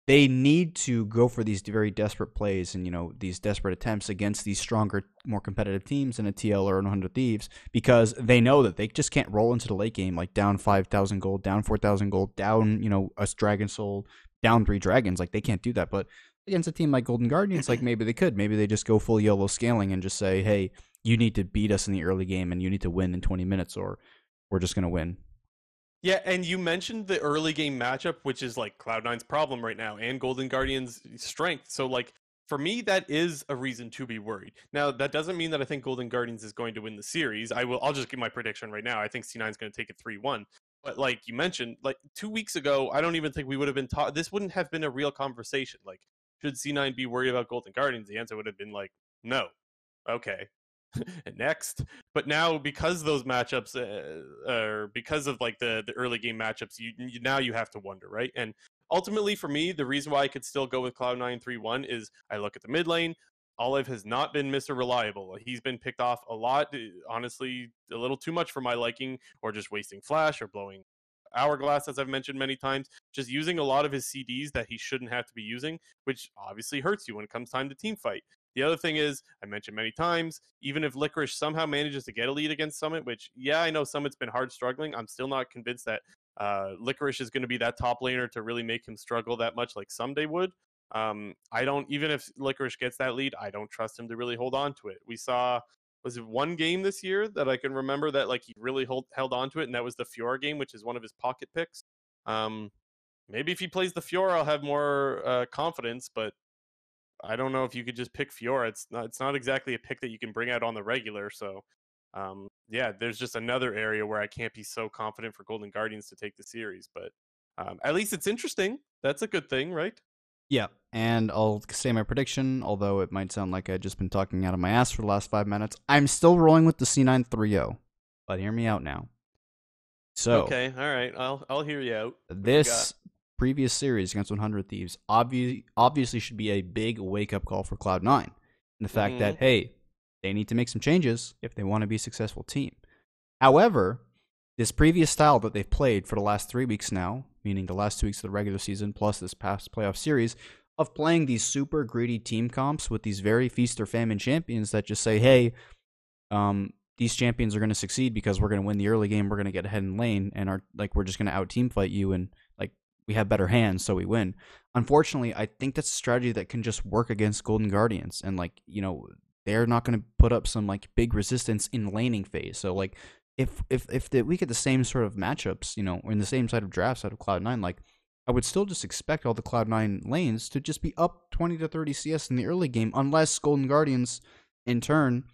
they need to go for these very desperate plays and you know these desperate attempts against these stronger, more competitive teams in a TL or 100 Thieves because they know that they just can't roll into the late game like down 5,000 gold, down 4,000 gold, down you know a Dragon Soul, down three dragons. Like they can't do that. But against a team like Golden Guardians, like maybe they could. Maybe they just go full YOLO scaling and just say, hey, you need to beat us in the early game and you need to win in 20 minutes or we're just gonna win. Yeah, and you mentioned the early game matchup, which is like Cloud9's problem right now, and Golden Guardian's strength. So, like, for me, that is a reason to be worried. Now, that doesn't mean that I think Golden Guardians is going to win the series. I will. I'll just give my prediction right now. I think C9 is going to take it three one. But like you mentioned, like two weeks ago, I don't even think we would have been taught. This wouldn't have been a real conversation. Like, should C9 be worried about Golden Guardians? The answer would have been like, no. Okay, next. But now because those matchups uh, are because of like the the early game matchups, you, you, now you have to wonder, right? And ultimately for me, the reason why I could still go with Cloud nine three one is I look at the mid lane. Olive has not been Mr. Reliable. He's been picked off a lot, uh, honestly, a little too much for my liking, or just wasting flash or blowing hourglass, as I've mentioned many times, just using a lot of his CDs that he shouldn't have to be using, which obviously hurts you when it comes time to team fight. The other thing is, I mentioned many times, even if Licorice somehow manages to get a lead against Summit, which, yeah, I know Summit's been hard struggling, I'm still not convinced that uh, Licorice is going to be that top laner to really make him struggle that much like Ssumday would. Um, I don't, even if Licorice gets that lead, I don't trust him to really hold on to it. We saw, was it one game this year that I can remember that like he really hold, held on to it, and that was the Fiora game, which is one of his pocket picks. Um, maybe if he plays the Fiora, I'll have more uh, confidence, but I don't know if you could just pick Fiora. It's not it's not exactly a pick that you can bring out on the regular. So um, yeah, there's just another area where I can't be so confident for Golden Guardians to take the series. But um, at least it's interesting. That's a good thing, right? Yeah, and I'll say my prediction, although it might sound like I've just been talking out of my ass for the last five minutes. I'm still rolling with the C9 3 but hear me out now. So okay, all right, I'll I'll hear you out. This previous series against 100 Thieves obvi- obviously should be a big wake up call for Cloud9. And the fact mm-hmm. that, hey, they need to make some changes if they want to be a successful team. However, this previous style that they've played for the last three weeks now, meaning the last two weeks of the regular season plus this past playoff series, of playing these super greedy team comps with these very feast or famine champions that just say, hey, um, these champions are going to succeed because we're going to win the early game, we're going to get ahead in lane, and are like we're just going to out team fight you and we have better hands, so we win. Unfortunately, I think that's a strategy that can just work against Golden Guardians, and like you know, they're not going to put up some like big resistance in laning phase. So like, if if if the, we get the same sort of matchups, you know, or in the same side of drafts out of Cloud Nine, like I would still just expect all the Cloud Nine lanes to just be up twenty to thirty CS in the early game, unless Golden Guardians, in turn,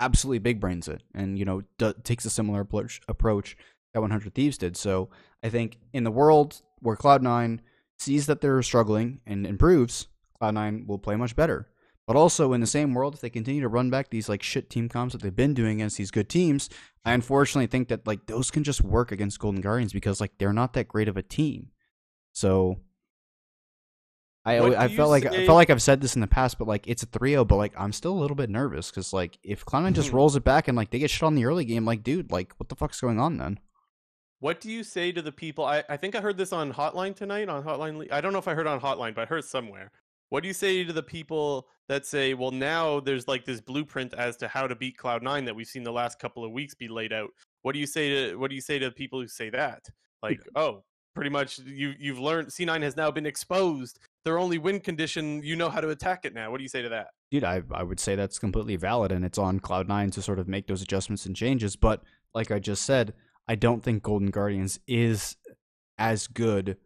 absolutely big brains it and you know d- takes a similar approach approach that 100 Thieves did. So I think in the world where Cloud9 sees that they're struggling and improves, Cloud9 will play much better. But also in the same world, if they continue to run back these like shit team comps that they've been doing against these good teams, I unfortunately think that like those can just work against Golden Guardians because like they're not that great of a team. So I I felt like I felt like I've said this in the past, but like it's a 3-0, but like I'm still a little bit nervous because like if Cloud9 just rolls it back and like they get shit on the early game, like dude, like what the fuck's going on then? What do you say to the people? I, I think I heard this on Hotline tonight. On Hotline, Le- I don't know if I heard on Hotline, but I heard it somewhere. What do you say to the people that say, "Well, now there's like this blueprint as to how to beat Cloud Nine that we've seen the last couple of weeks be laid out"? What do you say to What do you say to people who say that? Like, oh, pretty much you you've learned C9 has now been exposed. Their only win condition, you know how to attack it now. What do you say to that? dude, I I would say that's completely valid, and it's on Cloud Nine to sort of make those adjustments and changes. But like I just said, I don't think Golden Guardians is as good.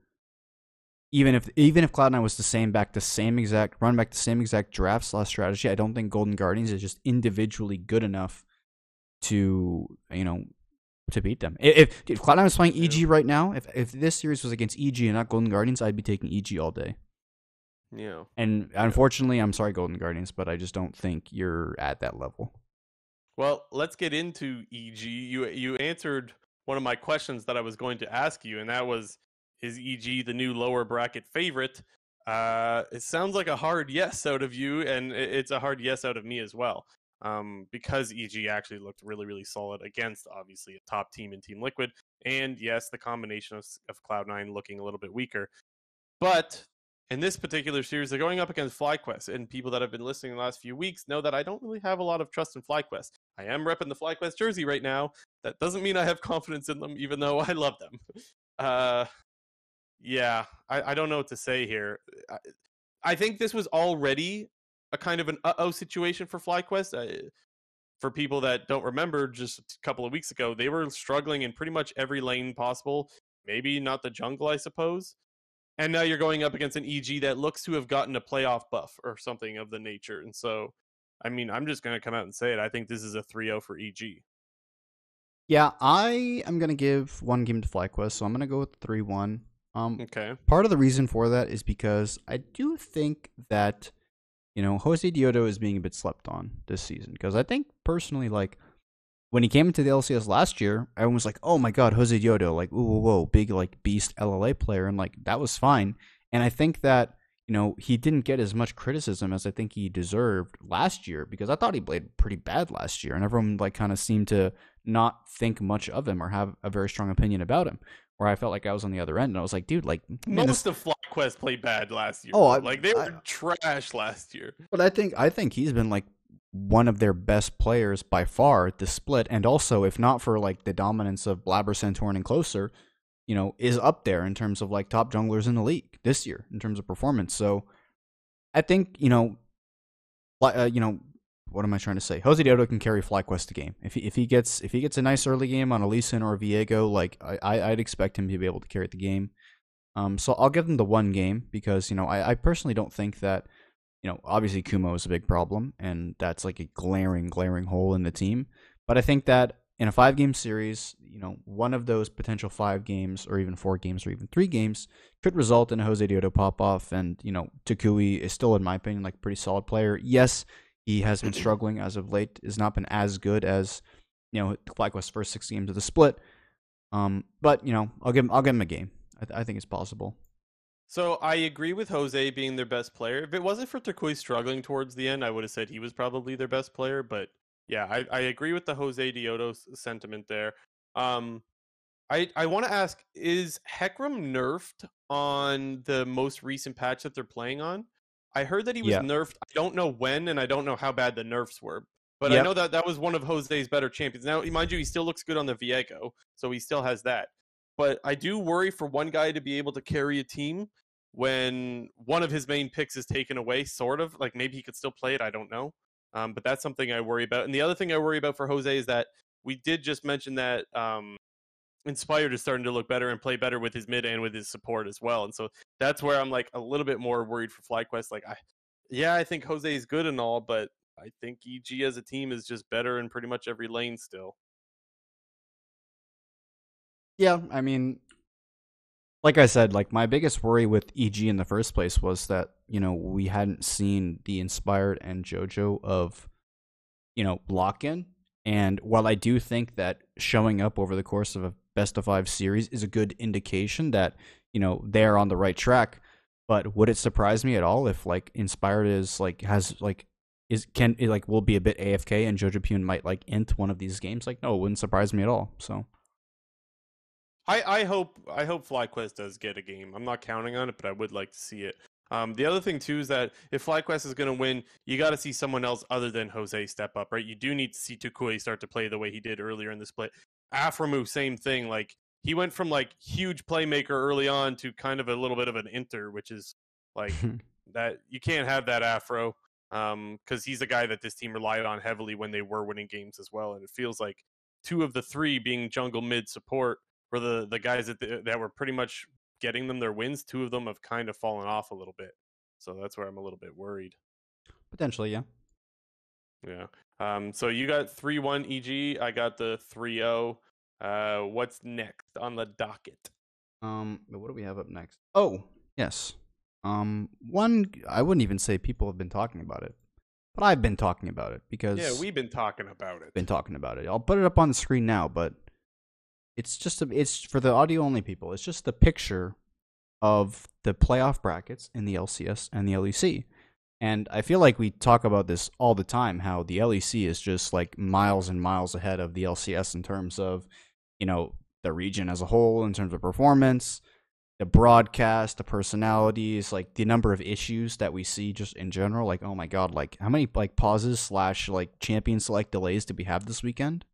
Even if even if Cloud Nine was the same back the same exact run back the same exact draft slash strategy, I don't think Golden Guardians is just individually good enough to you know to beat them. If if Cloud Nine was playing EG right now, if if this series was against EG and not Golden Guardians, I'd be taking EG all day. Yeah. And unfortunately, I'm sorry, Golden Guardians, but I just don't think you're at that level. Well, let's get into EG. You you answered one of my questions that I was going to ask you, and that was, is EG the new lower bracket favorite? Uh, it sounds like a hard yes out of you, and it's a hard yes out of me as well. Um, because EG actually looked really, really solid against obviously a top team in Team Liquid, and yes, the combination of, of Cloud9 looking a little bit weaker. But in this particular series, they're going up against FlyQuest, and people that have been listening the last few weeks know that I don't really have a lot of trust in FlyQuest. I am repping the FlyQuest jersey right now. That doesn't mean I have confidence in them, even though I love them. Uh, yeah, I, I don't know what to say here. I, I think this was already a kind of an uh oh situation for FlyQuest. Uh, for people that don't remember, just a couple of weeks ago, they were struggling in pretty much every lane possible. Maybe not the jungle, I suppose. And now you're going up against an EG that looks to have gotten a playoff buff or something of the nature. And so, I mean, I'm just going to come out and say it. I think this is a 3 0 for EG. Yeah, I am gonna give one game to FlyQuest, so I'm gonna go with three one. Um, Okay. part of the reason for that is because I do think that you know Josedeodo is being a bit slept on this season because I think personally like when he came into the LCS last year, everyone was like, "Oh my God, Josedeodo! Like, whoa, whoa, whoa, big like beast LLA player," and like that was fine. And I think that you know he didn't get as much criticism as I think he deserved last year because I thought he played pretty bad last year, and everyone like kind of seemed to not think much of him or have a very strong opinion about him. Where I felt like I was on the other end, and I was like, "Dude, like, man, this Most of FlyQuest played bad last year. Oh, I- like they were I- trash last year. But I think I think he's been like one of their best players by far at this split, and also if not for like the dominance of Blabber, Santorin, and Closer, you know, is up there in terms of like top junglers in the league this year in terms of performance. So I think you know, uh, you know, what am I trying to say? Josedeodo can carry FlyQuest a game if he if he gets if he gets a nice early game on Lee Sin or Viego, like I I'd expect him to be able to carry the game. Um, so I'll give them the one game because you know I, I personally don't think that you know obviously Kumo is a big problem and that's like a glaring glaring hole in the team. But I think that in a five game series, you know one of those potential five games or even four games or even three games could result in a Josedeodo pop off. And you know Toucouille is still in my opinion like a pretty solid player. Yes, he has been struggling as of late. Has not been as good as you know FlyQuest's first six games of the split. Um, but you know I'll give him I'll give him a game. I, th- I think it's possible. So I agree with Jose being their best player. If it wasn't for Toucouille struggling towards the end, I would have said he was probably their best player. But yeah, I, I agree with the Josedeodo sentiment there. Um, I I want to ask: Is Hecarim nerfed on the most recent patch that they're playing on? I heard that he was Yeah. nerfed. I don't know when, and I don't know how bad the nerfs were. But I know that that was one of Jose's better champions. Now, mind you, he still looks good on the Viego, so he still has that. But I do worry for one guy to be able to carry a team when one of his main picks is taken away, sort of. Like maybe he could still play it, I don't know. Um, but that's something I worry about. And the other thing I worry about for Jose is that we did just mention that um, Inspired is starting to look better and play better with his mid and with his support as well. And so that's where I'm like a little bit more worried for FlyQuest. Like, I, yeah, I think Jose is good and all, but I think EG as a team is just better in pretty much every lane still. Yeah, I mean, like I said, like my biggest worry with EG in the first place was that you know we hadn't seen the inspired and JoJo of you know lock in. And while I do think that showing up over the course of a best of five series is a good indication that you know they're on the right track, but would it surprise me at all if like inspired is like has like is can like will be a bit AFK and Jojopyun might like int one of these games? Like no, it wouldn't surprise me at all. So. I, I hope I hope FlyQuest does get a game. I'm not counting on it, but I would like to see it. Um, the other thing too is that if FlyQuest is going to win, you got to see someone else other than Jose step up, right? You do need to see Toucouille start to play the way he did earlier in the split. Aphromoo, same thing. Like he went from like huge playmaker early on to kind of a little bit of an inter, which is like that you can't have that Afro because um, he's a guy that this team relied on heavily when they were winning games as well. And it feels like two of the three being jungle mid support for the the guys that that were pretty much getting them their wins, two of them have kind of fallen off a little bit. So that's where I'm a little bit worried. Potentially, yeah. Yeah. Um, so you got 3 1 EG. I got the 3 0. Uh, what's next on the docket? Um, what do we have up next? Oh, yes. Um, one, I wouldn't even say people have been talking about it, but I've been talking about it because. Yeah, we've been talking about it. Been talking about it. I'll put it up on the screen now, but it's just a, it's for the audio only people. It's just the picture of the playoff brackets in the LCS and the LEC. And I feel like we talk about this all the time how the LEC is just like miles and miles ahead of the LCS in terms of, you know, the region as a whole, in terms of performance, the broadcast, the personalities, like the number of issues that we see just in general. Like, oh my God, like how many like pauses slash like champion select delays did we have this weekend?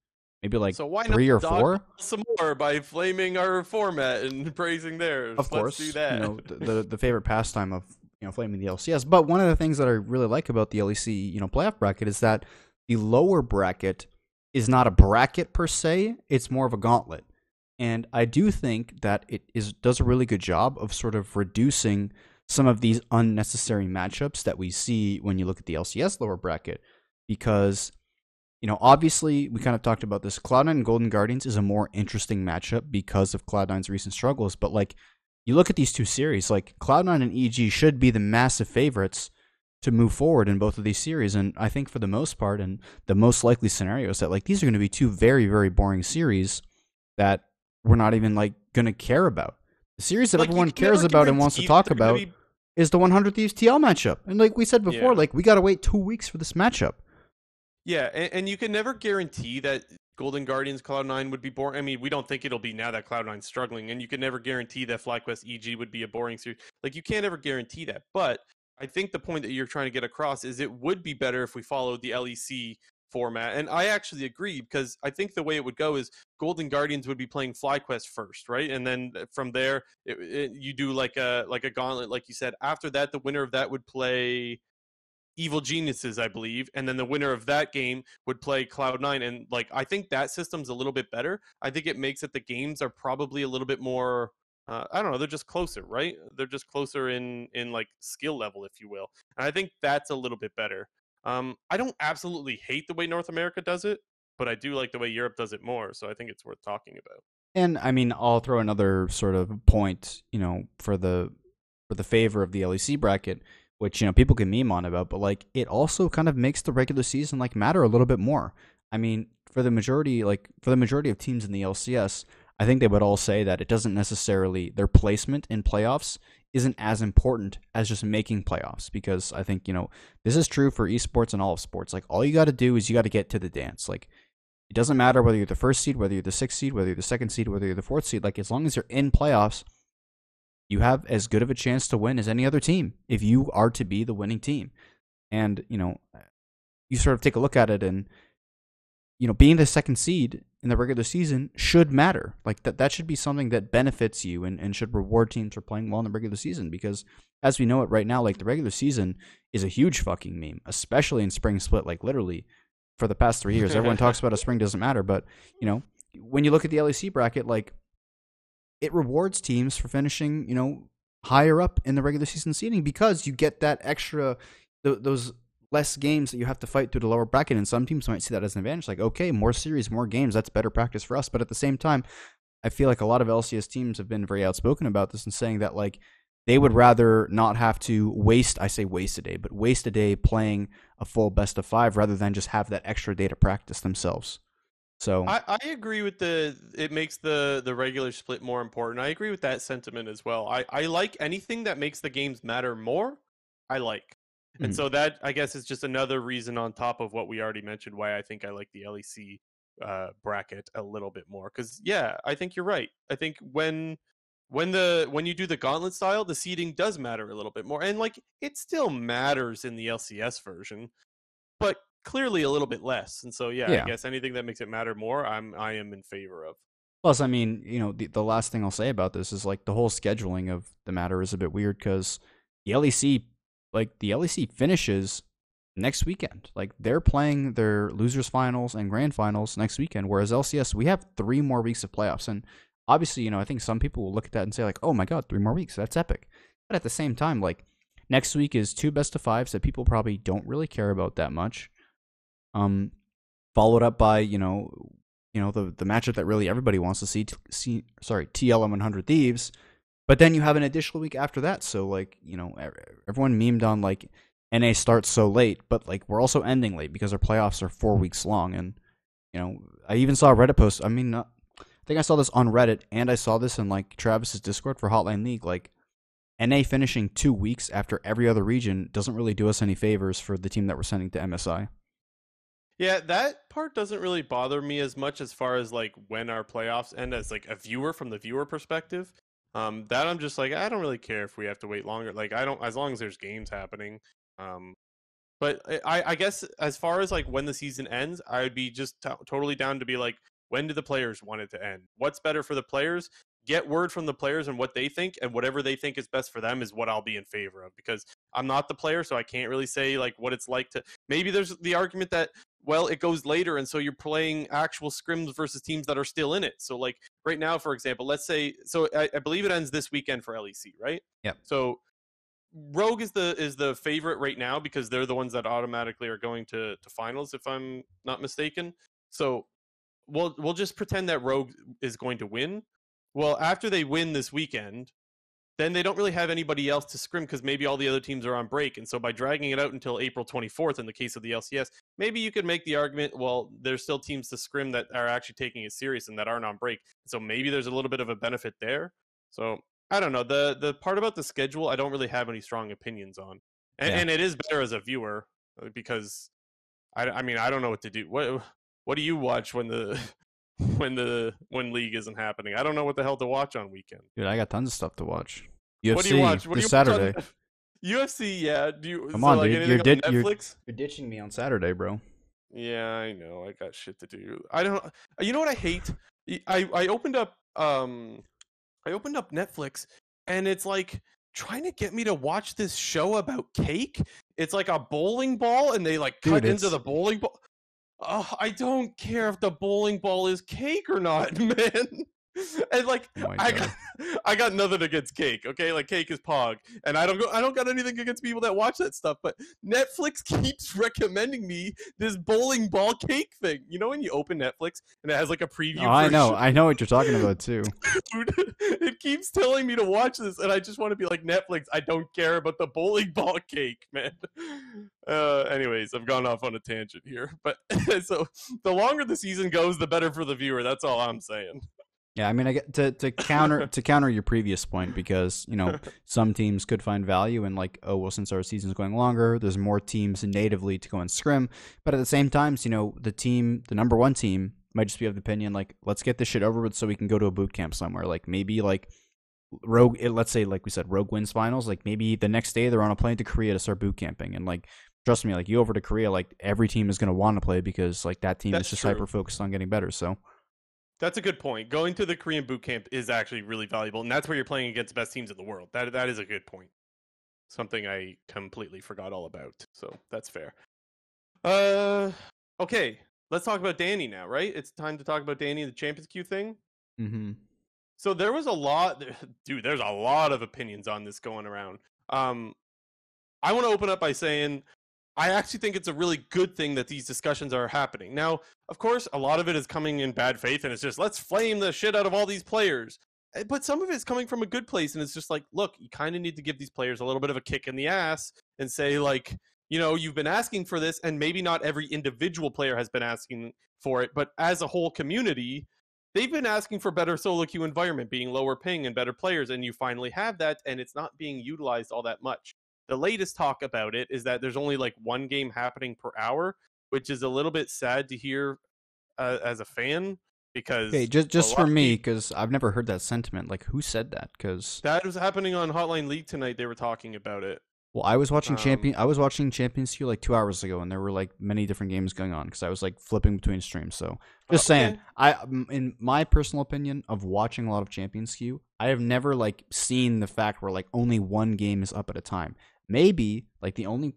Maybe like so why three or four. Some more by flaming our format and praising theirs. Of course, Let's do that. You know the, the, the favorite pastime of you know flaming the LCS. But one of the things that I really like about the LEC you know playoff bracket is that the lower bracket is not a bracket per se; it's more of a gauntlet. And I do think that it is does a really good job of sort of reducing some of these unnecessary matchups that we see when you look at the LCS lower bracket because you know, obviously, we kind of talked about this. Cloud9 and Golden Guardians is a more interesting matchup because of Cloud9's recent struggles. But, like, you look at these two series, like, Cloud9 and EG should be the massive favorites to move forward in both of these series. And I think for the most part, and the most likely scenario is that, like, these are going to be two very, very boring series that we're not even, like, going to care about. The series that like, everyone cares about and wants to talk about be... is the 100 Thieves TL matchup. And, like we said before, yeah. like, we got to wait two weeks for this matchup. Yeah, and, and, you can never guarantee that Golden Guardians Cloud9 would be boring. I mean, we don't think it'll be now that Cloud9's struggling, and you can never guarantee that FlyQuest EG would be a boring series. Like, you can't ever guarantee that. But I think the point that you're trying to get across is it would be better if we followed the LEC format. And I actually agree because I think the way it would go is Golden Guardians would be playing FlyQuest first, right? And then uh, from there, it, it, you do like a like a gauntlet, like you said. After that, the winner of that would play Evil Geniuses, I believe, and then the winner of that game would play Cloud9. And like, I think that system's a little bit better. I think it makes it the games are probably a little bit more. Uh, I don't know. They're just closer, right? They're just closer in in like skill level, if you will. And I think that's a little bit better. Um, I don't absolutely hate the way North America does it, but I do like the way Europe does it more. So I think it's worth talking about. And I mean, I'll throw another sort of point, you know, for the for the favor of the LEC bracket which you know people can meme on about, but like it also kind of makes the regular season like matter a little bit more. I mean, for the majority, like for the majority of teams in the LCS, I think they would all say that it doesn't necessarily their placement in playoffs isn't as important as just making playoffs because I think you know this is true for esports and all of sports. Like all you got to do is you got to get to the dance. Like it doesn't matter whether you're the first seed, whether you're the sixth seed, whether you're the second seed, whether you're the fourth seed. Like as long as you're in playoffs, you have as good of a chance to win as any other team if you are to be the winning team. And, you know, you sort of take a look at it and, you know, being the second seed in the regular season should matter. Like that, that should be something that benefits you and, and should reward teams for playing well in the regular season because as we know it right now, like the regular season is a huge fucking meme, especially in spring split, like literally for the past three years. Everyone talks about a spring doesn't matter, but you know, when you look at the LEC bracket, like it rewards teams for finishing, you know, higher up in the regular season seeding because you get that extra th- those less games that you have to fight through the lower bracket and some teams might see that as an advantage like okay more series more games that's better practice for us but at the same time I feel like a lot of LCS teams have been very outspoken about this and saying that like they would rather not have to waste I say waste a day, but waste a day playing a full best of five rather than just have that extra day to practice themselves. So I, I agree with the it makes the the regular split more important. I agree with that sentiment as well. I, I like anything that makes the games matter more. I like. And Mhm. so that I guess is just another reason on top of what we already mentioned why I think I like the LEC uh, bracket a little bit more. Because yeah, I think you're right. I think when when the when you do the gauntlet style, the seeding does matter a little bit more, and like it still matters in the LCS version, but clearly a little bit less. And so yeah, Yeah. I guess anything that makes it matter more, I'm I am in favor of. Plus, I mean, you know, the, the last thing I'll say about this is like the whole scheduling of the matter is a bit weird because the LEC, like the LEC finishes next weekend. Like they're playing their losers finals and grand finals next weekend, whereas LCS we have three more weeks of playoffs. And obviously, you know, I think some people will look at that and say like, oh my god, three more weeks, that's epic. But at the same time, like next week is two best of fives that people probably don't really care about that much. Um, followed up by you know you know the the matchup that really everybody wants to see, t- see sorry TLM 100 Thieves, but then you have an additional week after that. So like you know everyone memed on like NA starts so late, but like we're also ending late because our playoffs are four weeks long, and you know I even saw a Reddit post. I mean, not, I think I saw this on Reddit, and I saw this in like Travis's Discord for Hotline League. Like NA finishing two weeks after every other region doesn't really do us any favors for the team that we're sending to MSI. Yeah, that part doesn't really bother me as much as far as like when our playoffs end as like a viewer from the viewer perspective. Um, that I'm just like I don't really care if we have to wait longer. Like I don't as long as there's games happening. Um, but I, I guess as far as like when the season ends, I would be just to totally down to be like, when do the players want it to end? What's better for the players? Get word from the players and what they think, and whatever they think is best for them is what I'll be in favor of. Because I'm not the player, so I can't really say like what it's like to. Maybe there's the argument that well, it goes later, and so you're playing actual scrims versus teams that are still in it. So like right now, for example, let's say so I, I believe it ends this weekend for LEC, right? Yep. So Rogue is the is the favorite right now because they're the ones that automatically are going to to finals, if I'm not mistaken. So we'll we'll just pretend that Rogue is going to win. Well, after they win this weekend, then they don't really have anybody else to scrim because maybe all the other teams are on break. And so by dragging it out until April 24th in the case of the LCS, maybe you could make the argument, well, there's still teams to scrim that are actually taking it serious and that aren't on break. So maybe there's a little bit of a benefit there. So I don't know. The the part about the schedule, I don't really have any strong opinions on. And, Yeah. and it is better as a viewer uh, because I, I mean, I don't know what to do. What what do you watch when the when the when league isn't happening? I don't know what the hell to watch on weekend. Dude, I got tons of stuff to watch. UFC what do you watch? What this you watch on- Saturday. UFC, yeah. Do you Come so, on, like, dude, you're on did- you're- You're ditching me on Saturday, bro. Yeah, I know. I got shit to do. I don't. You know what I hate? I I opened up um, I opened up Netflix, and it's like trying to get me to watch this show about cake. It's like a bowling ball, and they like Dude, cut into the bowling ball. I don't care if the bowling ball is cake or not, man. And like, Oh I got, I got nothing against cake. Okay, like cake is pog, and I don't go. I don't got anything against people that watch that stuff. But Netflix keeps recommending me this bowling ball cake thing. You know when you open Netflix and it has like a preview. Oh, I know. I know what you're talking about too. Dude, it keeps telling me to watch this, and I just want to be like Netflix. I don't care about the bowling ball cake, man. Uh, anyways, I've gone off on a tangent here, but so the longer the season goes, the better for the viewer. That's all I'm saying. Yeah, I mean, I get to to counter to counter your previous point because you know some teams could find value in like, oh well, since our season's going longer, there's more teams natively to go and scrim. But at the same time, you know, the team, the number one team, might just be of the opinion like, let's get this shit over with so we can go to a boot camp somewhere. Like maybe like Rogue, eh, let's say like we said, Rogue wins finals. Like maybe the next day they're on a plane to Korea to start boot camping, and like trust me, like you over to Korea, like every team is gonna want to play because like that team That's is just hyper focused on getting better. So. That's a good point. Going to the Korean boot camp is actually really valuable, and that's where you're playing against the best teams in the world. That that is a good point. Something I completely forgot all about. So that's fair. Uh, okay. Let's talk about Danny now, right? It's time to talk about Danny, and the Champions Queue thing. Mm-hmm. So there was a lot, dude. There's a lot of opinions on this going around. Um, I want to open up by saying I actually think it's a really good thing that these discussions are happening. Now, of course, a lot of it is coming in bad faith and it's just let's flame the shit out of all these players. Eh, but some of it is coming from a good place and it's just like, look, you kind of need to give these players a little bit of a kick in the ass and say like, you know, you've been asking for this and maybe not every individual player has been asking for it, but as a whole community, they've been asking for better solo queue environment, being lower ping and better players and you finally have that and it's not being utilized all that much the latest talk about it is that there's only like one game happening per hour, which is a little bit sad to hear uh, as a fan because okay, just just for me because I've never heard that sentiment. Like, who said that? Because that was happening on Hotline League tonight. They were talking about it. Well, I was watching um, champion. I was watching Champions Queue like two hours ago, and there were like many different games going on because I was like flipping between streams. So just okay. saying, I in my personal opinion of watching a lot of Champions Queue, I have never like seen the fact where like only one game is up at a time maybe like the only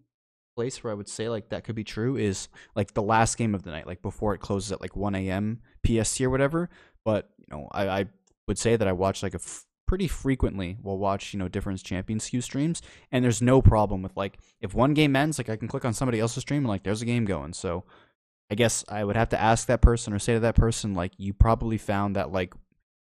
place where I would say like that could be true is like the last game of the night, like before it closes at like 1 a.m. PST or whatever. But you know, I, I would say that I watch like a f- pretty frequently will watch you know different champions queue streams, and there's no problem with like if one game ends, like I can click on somebody else's stream and like there's a game going. So I guess I would have to ask that person or say to that person like you probably found that like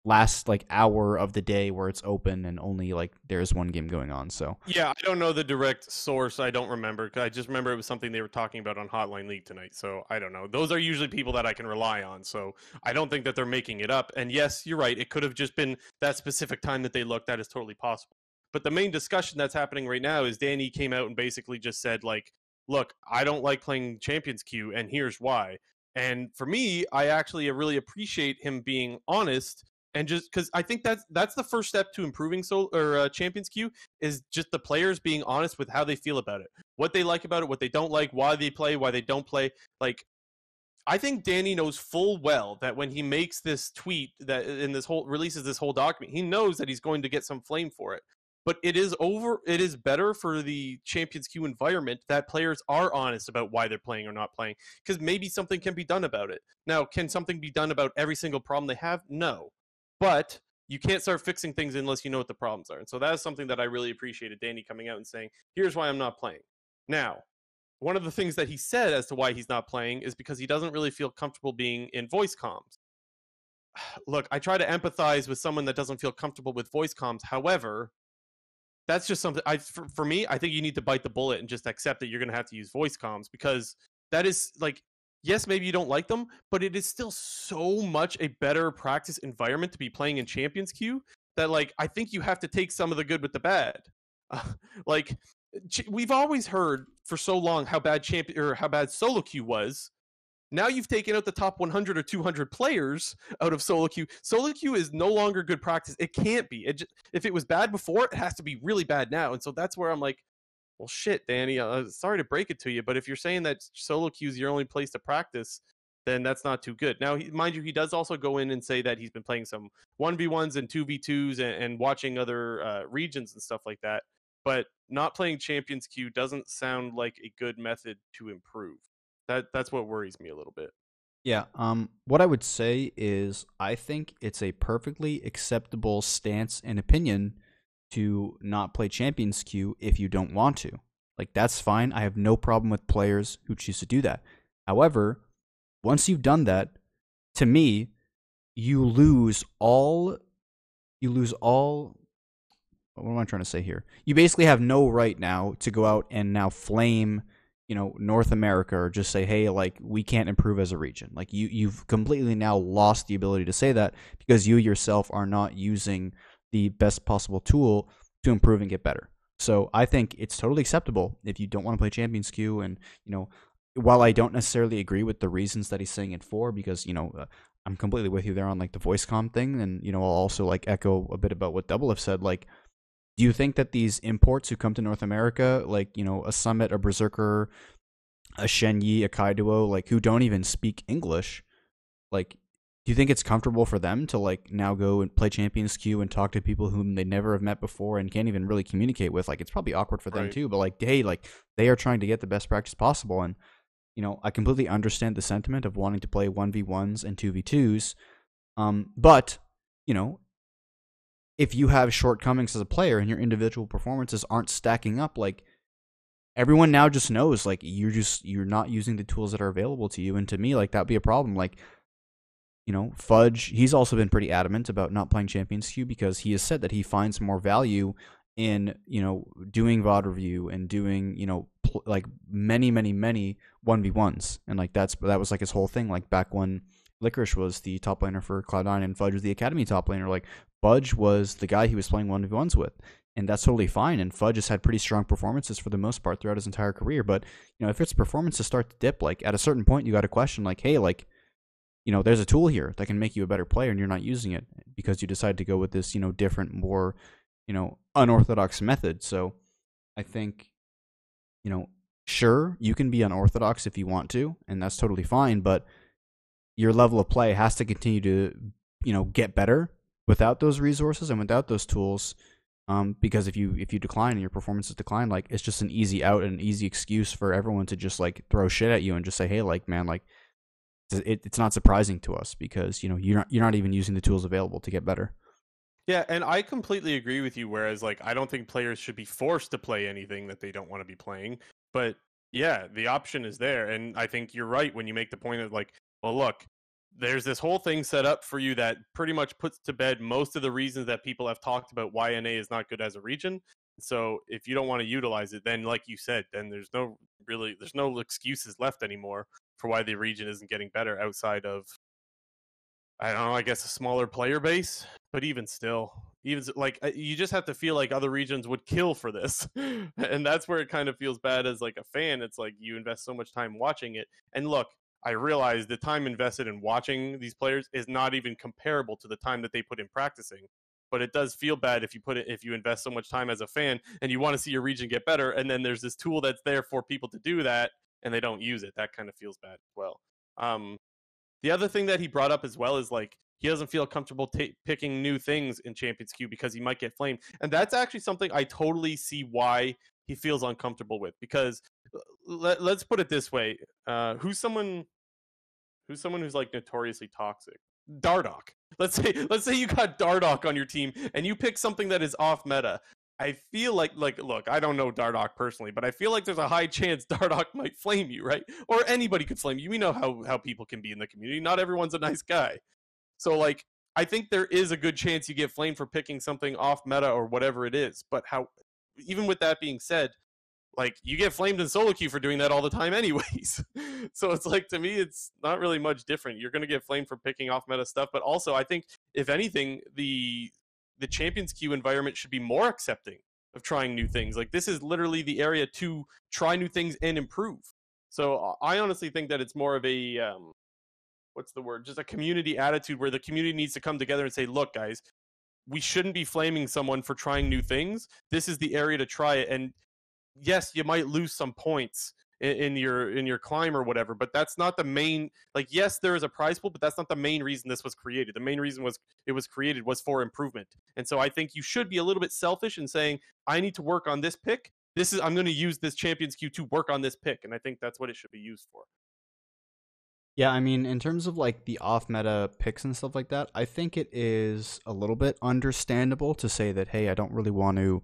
last like hour of the day where it's open and only like there's one game going on. So yeah, I don't know the direct source. I don't remember. I just remember it was something they were talking about on Hotline League tonight. So I don't know. Those are usually people that I can rely on. So I don't think that they're making it up. And yes, you're right. It could have just been that specific time that they looked. That is totally possible. But the main discussion that's happening right now is Danny came out and basically just said like, "Look, I don't like playing Champions Queue, and here's why." And for me, I actually really appreciate him being honest and just because I think that's that's the first step to improving so or uh, Champions Queue is just the players being honest with how they feel about it, what they like about it, what they don't like, why they play, why they don't play. Like, I think Danny knows full well that when he makes this tweet that in this whole releases this whole document, he knows that he's going to get some flame for it. But it is over. It is better for the Champions Queue environment that players are honest about why they're playing or not playing, because maybe something can be done about it. Now, can something be done about every single problem they have? No but you can't start fixing things unless you know what the problems are. And so that is something that I really appreciated Danny coming out and saying, here's why I'm not playing. Now, one of the things that he said as to why he's not playing is because he doesn't really feel comfortable being in voice comms. Look, I try to empathize with someone that doesn't feel comfortable with voice comms. However, that's just something I for, for me, I think you need to bite the bullet and just accept that you're going to have to use voice comms because that is like yes, maybe you don't like them, but it is still so much a better practice environment to be playing in Champions Queue that like I think you have to take some of the good with the bad. Uh, like we've always heard for so long how bad champion or how bad solo queue was. Now you've taken out the top 100 or 200 players out of solo queue. Solo queue is no longer good practice. It can't be. It just, if it was bad before, it has to be really bad now. And so that's where I'm like, well, shit, Danny. Uh, sorry to break it to you, but if you're saying that solo queue is your only place to practice, then that's not too good. Now, he, mind you, he does also go in and say that he's been playing some one v ones and two v twos and, watching other uh, regions and stuff like that. But not playing Champions Queue doesn't sound like a good method to improve. That that's what worries me a little bit. Yeah. Um. What I would say is, I think it's a perfectly acceptable stance and opinion to not play Champions Queue if you don't want to. Like, that's fine. I have no problem with players who choose to do that. However, once you've done that, to me, you lose all. You lose all. What am I trying to say here? You basically have no right now to go out and now flame, you know, North America or just say, hey, like we can't improve as a region. Like you, you've completely now lost the ability to say that because you yourself are not using the best possible tool to improve and get better. So I think it's totally acceptable if you don't want to play Champions Queue. And, you know, while I don't necessarily agree with the reasons that he's saying it for, because, you know, uh, I'm completely with you there on like the voice com thing. And, you know, I'll also like echo a bit about what Double have said. Like, do you think that these imports who come to North America, like, you know, a Summit, a Berserker, a Shen Yi, a Kaiduo, like, who don't even speak English, like, do you think it's comfortable for them to like now go and play champions queue and talk to people whom they never have met before and can't even really communicate with like it's probably awkward for them right. too but like hey like they are trying to get the best practice possible and you know i completely understand the sentiment of wanting to play 1v1s and 2v2s um but you know if you have shortcomings as a player and your individual performances aren't stacking up like everyone now just knows like you're just you're not using the tools that are available to you and to me like that'd be a problem like you know fudge he's also been pretty adamant about not playing champions queue because he has said that he finds more value in you know doing vod review and doing you know pl- like many many many 1v1s and like that's that was like his whole thing like back when licorice was the top laner for cloud9 and fudge was the academy top laner like fudge was the guy he was playing 1v1s with and that's totally fine. And Fudge has had pretty strong performances for the most part throughout his entire career. But you know, if its performances start to dip, like at a certain point, you got to question, like, hey, like, you know, there's a tool here that can make you a better player, and you're not using it because you decide to go with this, you know, different, more, you know, unorthodox method. So, I think, you know, sure, you can be unorthodox if you want to, and that's totally fine. But your level of play has to continue to, you know, get better without those resources and without those tools um, because if you if you decline and your performances decline, like it's just an easy out and an easy excuse for everyone to just like throw shit at you and just say, hey, like man, like it, it's not surprising to us because you know you're not you're not even using the tools available to get better. Yeah, and I completely agree with you. Whereas, like, I don't think players should be forced to play anything that they don't want to be playing. But yeah, the option is there, and I think you're right when you make the point of like, well, look, there's this whole thing set up for you that pretty much puts to bed most of the reasons that people have talked about why NA is not good as a region. So if you don't want to utilize it, then like you said, then there's no really there's no excuses left anymore for why the region isn't getting better outside of I don't know, I guess a smaller player base, but even still, even like uh, you just have to feel like other regions would kill for this. and that's where it kind of feels bad as like a fan. It's like you invest so much time watching it. And look, I realize the time invested in watching these players is not even comparable to the time that they put in practicing. But it does feel bad if you put it if you invest so much time as a fan and you want to see your region get better, and then there's this tool that's there for people to do that and they don't use it. That kind of feels bad as well. Um, the other thing that he brought up as well is like he doesn't feel comfortable t- picking new things in Champions Queue because he might get flamed, and that's actually something I totally see why he feels uncomfortable with. Because let, us put it this way: uh, who's someone Who's someone who's like notoriously toxic? Dardoch. Let's say let's say you got Dardoch on your team and you pick something that is off meta. I feel like like look, I don't know Dardoch personally, but I feel like there's a high chance Dardoch might flame you, right? Or anybody could flame you. We know how how people can be in the community. Not everyone's a nice guy. So like I think there is a good chance you get flamed for picking something off meta or whatever it is. But how even with that being said, like you get flamed in solo queue for doing that all the time anyways so it's like to me it's not really much different you're going to get flamed for picking off meta stuff but also i think if anything the the champions queue environment should be more accepting of trying new things. Like this is literally the area to try new things and improve. So i honestly think that it's more of a um, what's the word? Just a community attitude where the community needs to come together and say look guys we shouldn't be flaming someone for trying new things. This is the area to try it. And yes, you might lose some points in, in, your in your climb or whatever, but that's not the main. Like, yes, there is a prize pool, but that's not the main reason this was created. The main reason was it was created was for improvement, and so I think you should be a little bit selfish in saying, I need to work on this pick. This is I'm going to use this Champions Queue to work on this pick, and I think that's what it should be used for. Yeah, I mean, in terms of like the off meta picks and stuff like that, I think it is a little bit understandable to say that, hey, I don't really want to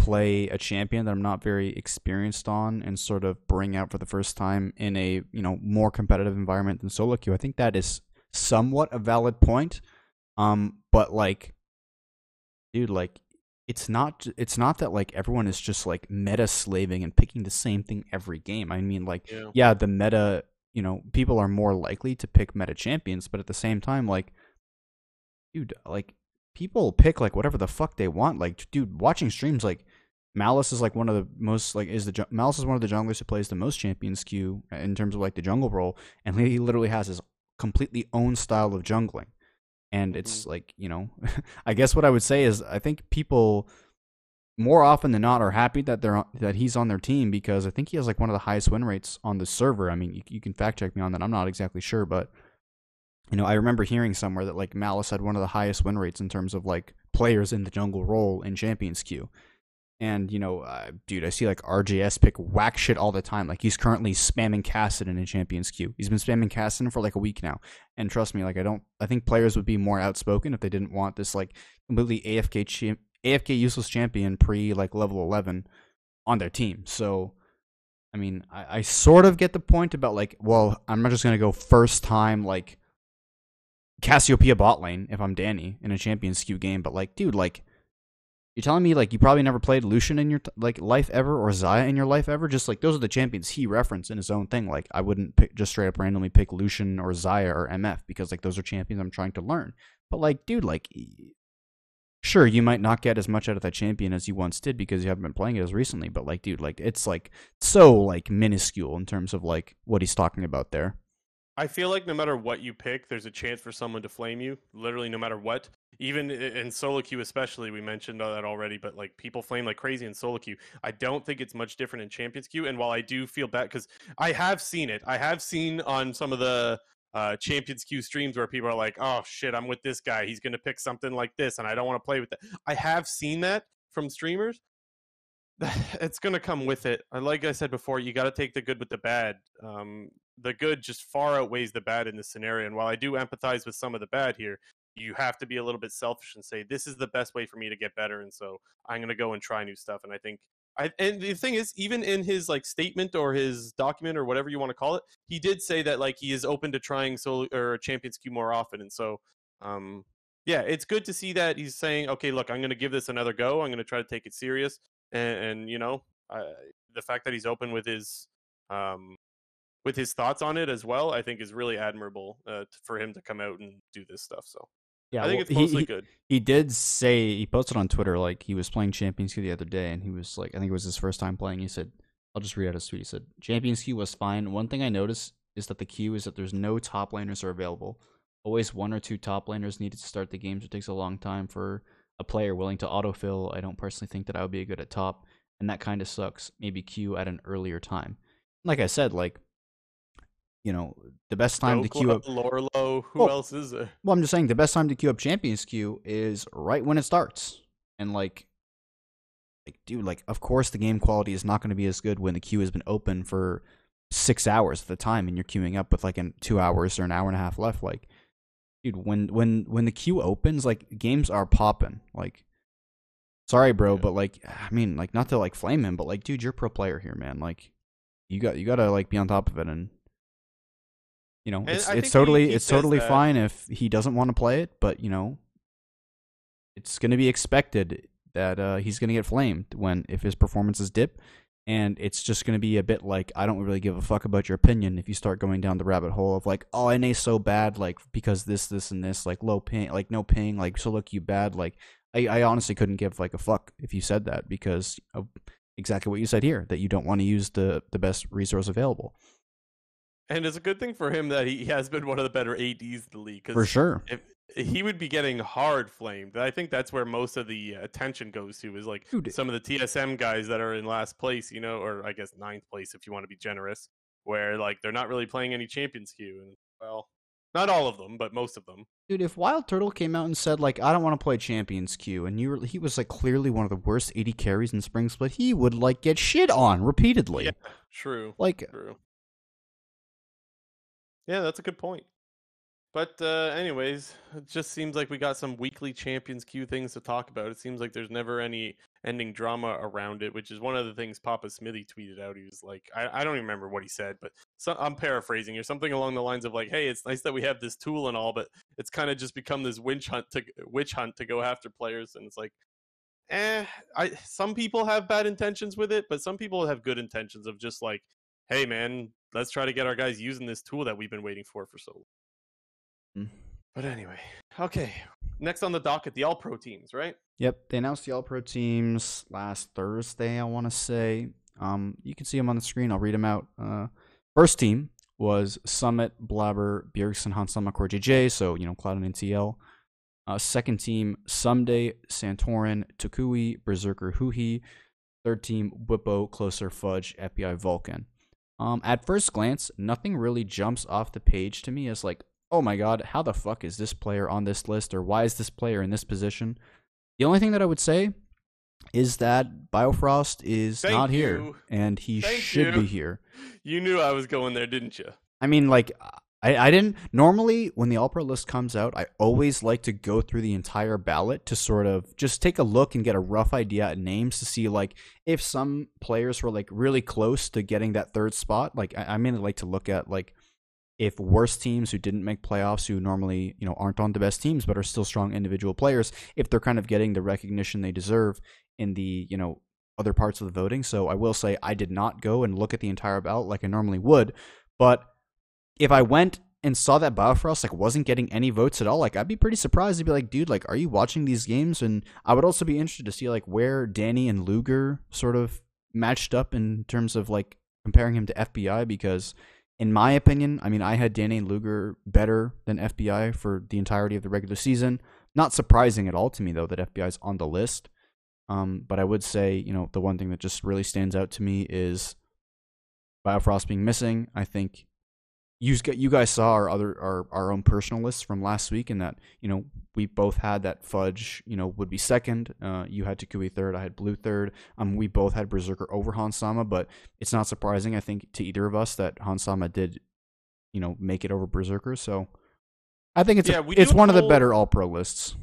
play a champion that I'm not very experienced on and sort of bring out for the first time in a you know more competitive environment than solo queue. I think that is somewhat a valid point. Um, but like, dude, like it's not it's not that like everyone is just like meta slaving and picking the same thing every game. I mean, like, yeah, yeah the meta, you know, people are more likely to pick meta champions, but at the same time, like, dude, like people pick like whatever the fuck they want. Like, dude, watching streams like Malice is like one of the most like is the Malice is one of the junglers who plays the most champions queue in terms of like the jungle role, and he literally has his completely own style of jungling, and it's mm-hmm. like you know, I guess what I would say is I think people more often than not are happy that they're that he's on their team because I think he has like one of the highest win rates on the server. I mean, you, you can fact check me on that. I'm not exactly sure, but you know, I remember hearing somewhere that like Malice had one of the highest win rates in terms of like players in the jungle role in champions queue. And you know, uh, dude, I see like RJS pick whack shit all the time. Like he's currently spamming Kassadin in a Champions queue. He's been spamming Kassadin for like a week now. And trust me, like I don't, I think players would be more outspoken if they didn't want this like completely AFK AFK useless champion pre like level eleven on their team. So I mean, I, I sort of get the point about like, well, I'm not just gonna go first time like Cassiopeia bot lane if I'm Danny in a Champions Queue game, but like, dude, like, you're telling me like you probably never played Lucian in your like life ever or Xayah in your life ever? Just like those are the champions he referenced in his own thing. Like I wouldn't pick just straight up randomly pick Lucian or Xayah or MF because like those are champions I'm trying to learn. But like, dude, like sure you might not get as much out of that champion as you once did because you haven't been playing it as recently but like dude like it's like so like minuscule in terms of like what he's talking about there I feel like no matter what you pick, there's a chance for someone to flame you. Literally, no matter what. Even in solo queue, especially, we mentioned that already. But like people flame like crazy in solo queue. I don't think it's much different in champions queue. And while I do feel bad, because I have seen it, I have seen on some of the uh, Champions Queue streams where people are like, "Oh shit, I'm with this guy. He's gonna pick something like this, and I don't want to play with that." I have seen that from streamers. It's gonna come with it. Like I said before, you got to take the good with the bad. Um, the good just far outweighs the bad in this scenario. And while I do empathize with some of the bad here, you have to be a little bit selfish and say this is the best way for me to get better. And so I'm gonna go and try new stuff. And I think I, and the thing is, even in his like statement or his document or whatever you want to call it, he did say that like he is open to trying solo or Champions Queue more often. And so, um, yeah, it's good to see that he's saying, okay, look, I'm going to give this another go. I'm going to try to take it serious. And, and you know, uh, the fact that he's open with his um, with his thoughts on it as well, I think is really admirable uh, for him to come out and do this stuff. So yeah, I think well, it's mostly he, good. He did say he posted on Twitter like he was playing Champions Queue the other day, and he was like, I think it was his first time playing. He said, "I'll just read out his tweet." He said, "Champions Queue was fine. One thing I noticed is that the queue is that there's no top laners are available. Always one or two top laners needed to start the game, so it takes a long time for a player willing to autofill. I don't personally think that I would be good at top, and that kind of sucks. Maybe queue at an earlier time. Like I said, like you know, the best time to queue up Lorlo. Who well, else is there? Well, I'm just saying the best time to queue up Champions Queue is right when it starts. And like like dude, like of course the game quality is not going to be as good when the queue has been open for 6 hours at the time and you're queuing up with like in 2 hours or an hour and a half left like dude, when when when the queue opens, like games are popping. Like sorry, bro, yeah. but like I mean, like not to like flame him, but like dude, you're a pro player here, man. Like you got you got to like be on top of it and you know, it's, it's totally he, he it's totally that. fine if he doesn't want to play it, but you know, it's going to be expected that uh, he's going to get flamed when if his performances dip, and it's just going to be a bit like I don't really give a fuck about your opinion if you start going down the rabbit hole of like oh NA's so bad like because this this and this like low ping like no ping like so look you bad like I I honestly couldn't give like a fuck if you said that because of exactly what you said here that you don't want to use the the best resource available. And it's a good thing for him that he has been one of the better ads in the league. For sure. If, he would be getting hard flamed. I think that's where most of the uh, attention goes to is like Dude. some of the TSM guys that are in last place, you know, or I guess ninth place if you want to be generous, where like they're not really playing any champions queue. And well, not all of them, but most of them. Dude, if Wild Turtle came out and said like I don't want to play Champions Queue, and you were, he was like clearly one of the worst AD carries in Spring Split, he would like get shit on repeatedly. Yeah, true. Like true. Yeah, that's a good point. But uh, anyways, it just seems like we got some weekly Champions Queue things to talk about. It seems like there's never any ending drama around it, which is one of the things Papa Smithy tweeted out. He was like, I, I don't even remember what he said, but so, I'm paraphrasing or something along the lines of like, "Hey, it's nice that we have this tool and all, but it's kind of just become this witch hunt to witch hunt to go after players." And it's like, eh, I some people have bad intentions with it, but some people have good intentions of just like, hey man, let's try to get our guys using this tool that we've been waiting for for so long. Mm. But anyway, okay. Next on the docket, the All Pro teams, right? Yep, they announced the All Pro teams last Thursday. I want to say. Um, you can see them on the screen. I'll read them out. Uh, first team was Summit, Blaber, Bjergsen, Hans Sama, Core JJ. So you know, Cloud and NTL. Uh, second team, Ssumday, Santorin, Toucouille, Berserker, Huhi. Third team, Bwipo, Closer, Fudge, FBI, Vulcan. Um, at first glance, nothing really jumps off the page to me as like, oh my god, how the fuck is this player on this list, or why is this player in this position? The only thing that I would say is that Biofrost is Thank not you. here, and he Thank should you. be here. You knew I was going there, didn't you? I mean, like, I, I didn't normally when the All Pro list comes out, I always like to go through the entire ballot to sort of just take a look and get a rough idea at names to see like if some players were like really close to getting that third spot. Like I, I mainly like to look at like if worse teams who didn't make playoffs, who normally you know aren't on the best teams but are still strong individual players, if they're kind of getting the recognition they deserve in the you know other parts of the voting. So I will say I did not go and look at the entire ballot like I normally would, but if I went and saw that Biofrost like wasn't getting any votes at all, like I'd be pretty surprised. to be like, dude, like, are you watching these games? And I would also be interested to see like where Danny and Luger sort of matched up in terms of like comparing him to FBI because in my opinion, I mean, I had Danny and Luger better than FBI for the entirety of the regular season. Not surprising at all to me though that FBI is on the list. Um, but I would say, you know, the one thing that just really stands out to me is Biofrost being missing. I think you you guys saw our other our, our own personal lists from last week, and that you know we both had that Fudge you know would be second. Uh, you had Toucouille third, I had Blue third. Um, we both had Berserker over Hans Sama, but it's not surprising I think to either of us that Hans Sama did you know make it over Berserker. So I think it's yeah, a, it's one whole, of the better All Pro lists.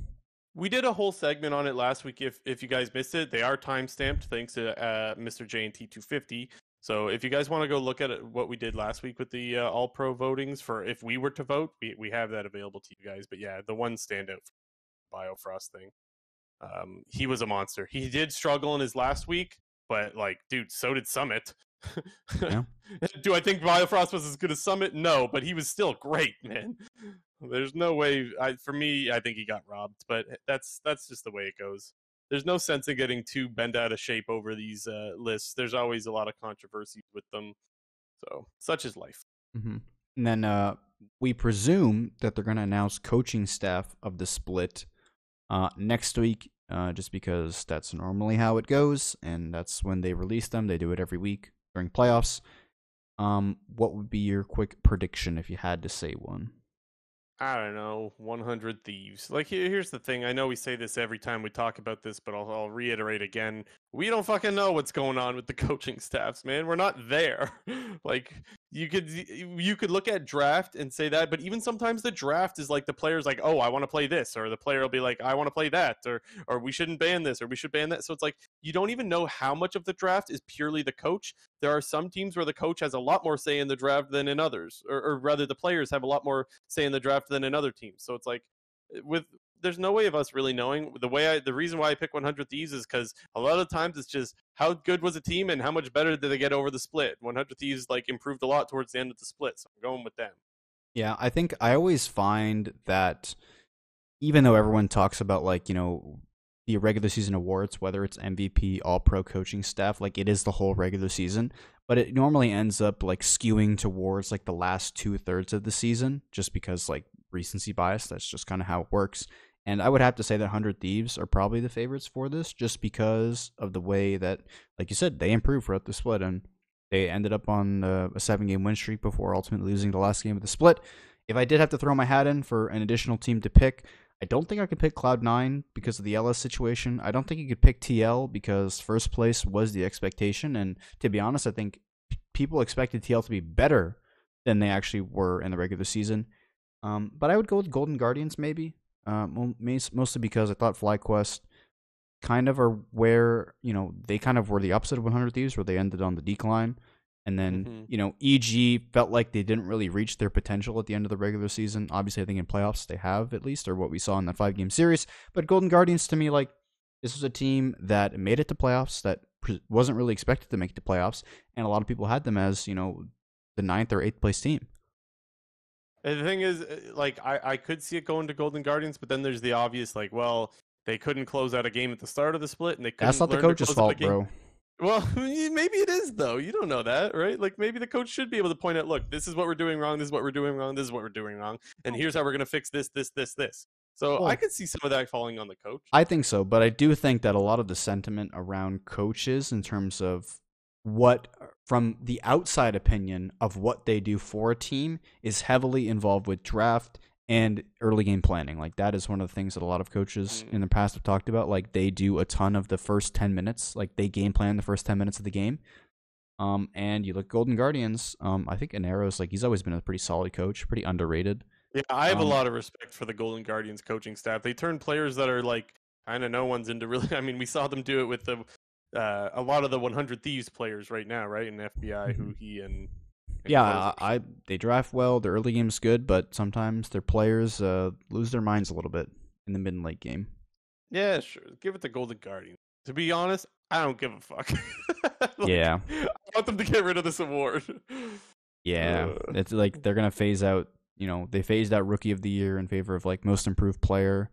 We did a whole segment on it last week. If if you guys missed it, they are time stamped thanks to uh, Mr. J and T two fifty. So if you guys want to go look at what we did last week with the uh, All Pro votings for if we were to vote, we, we have that available to you guys. But yeah, the one standout Biofrost thing, um, he was a monster. He did struggle in his last week, but like, dude, so did Summit. Yeah. Do I think Biofrost was as good as Summit? No, but he was still great, man. There's no way. I, for me, I think he got robbed, but that's that's just the way it goes there's no sense in getting too bent out of shape over these uh, lists. There's always a lot of controversy with them. So such is life. Mm-hmm. And then uh, we presume that they're going to announce coaching staff of the split uh, next week, uh, just because that's normally how it goes, and that's when they release them. They do it every week during playoffs. Um, what would be your quick prediction if you had to say one? I don't know, 100 Thieves. Like, here's the thing. I know we say this every time we talk about this, but I'll, I'll, reiterate again. We don't fucking know what's going on with the coaching staffs, man. We're not there. like, you could you could look at draft and say that, but even sometimes the draft is like the player's like, oh, I want to play this, or the player will be like, I want to play that, or or we shouldn't ban this, or we should ban that. So it's like you don't even know how much of the draft is purely the coach. There are some teams where the coach has a lot more say in the draft than in others, or, or rather, the players have a lot more say in the draft than in other teams. So it's like with there's no way of us really knowing. The way I, the reason why I pick 100 Thieves is because a lot of times it's just how good was a team and how much better did they get over the split. 100 Thieves like improved a lot towards the end of the split, so I'm going with them. Yeah, I think I always find that even though everyone talks about like you know the regular season awards, whether it's MVP, All Pro coaching staff, like it is the whole regular season, but it normally ends up like skewing towards like the last two thirds of the season, just because like recency bias. That's just kind of how it works. And I would have to say that 100 Thieves are probably the favorites for this just because of the way that, like you said, they improved throughout the split and they ended up on uh, a seven game win streak before ultimately losing the last game of the split. If I did have to throw my hat in for an additional team to pick, I don't think I could pick Cloud9 because of the LS situation. I don't think you could pick TL because first place was the expectation. And to be honest, I think people expected TL to be better than they actually were in the regular season. Um, but I would go with Golden Guardians maybe uh, mostly because I thought FlyQuest kind of are where you know they kind of were the opposite of 100 Thieves, where they ended on the decline, and then mm-hmm. you know EG felt like they didn't really reach their potential at the end of the regular season. Obviously, I think in playoffs they have at least, or what we saw in that five game series. But Golden Guardians to me, like this was a team that made it to playoffs that wasn't really expected to make the playoffs, and a lot of people had them as you know the ninth or eighth place team. And the thing is, uh, like, I, I could see it going to Golden Guardians, but then there's the obvious, like, well, they couldn't close out a game at the start of the split, and they couldn't. That's not the coach's fault, bro. Well, maybe it is though. You don't know that, right? Like maybe the coach should be able to point out, look, this is what we're doing wrong. This is what we're doing wrong. This is what we're doing wrong, and here's how we're going to fix this, this, this, this. So I could see some of that falling on the coach. I think so, but I do think that a lot of the sentiment around coaches in terms of what from the outside opinion of what they do for a team is heavily involved with draft and early game planning. Like that is one of the things that a lot of coaches mm. in the past have talked about. Like they do a ton of the first 10 minutes, like they game plan the first 10 minutes of the game. Um, and you look Golden Guardians. Um, I think Anero's like he's always been a pretty solid coach, pretty underrated. Yeah, I have Um, a lot of respect for the Golden Guardians coaching staff. They turn players that are like kind of no one's into really. I mean, we saw them do it with the uh, a lot of the 100 Thieves players right now, right? In FBI, who he and, and Mm-hmm. Yeah, I, I they draft well. The early game's good, but sometimes their players uh, lose their minds a little bit in the mid and late game. yeah, sure. Give it to Golden Guardian. To be honest, I don't give a fuck. Like, Yeah. I want them to get rid of this award. Yeah, Uh. it's like they're gonna phase out. You know, they phased out Rookie of the Year in favor of like Most Improved Player.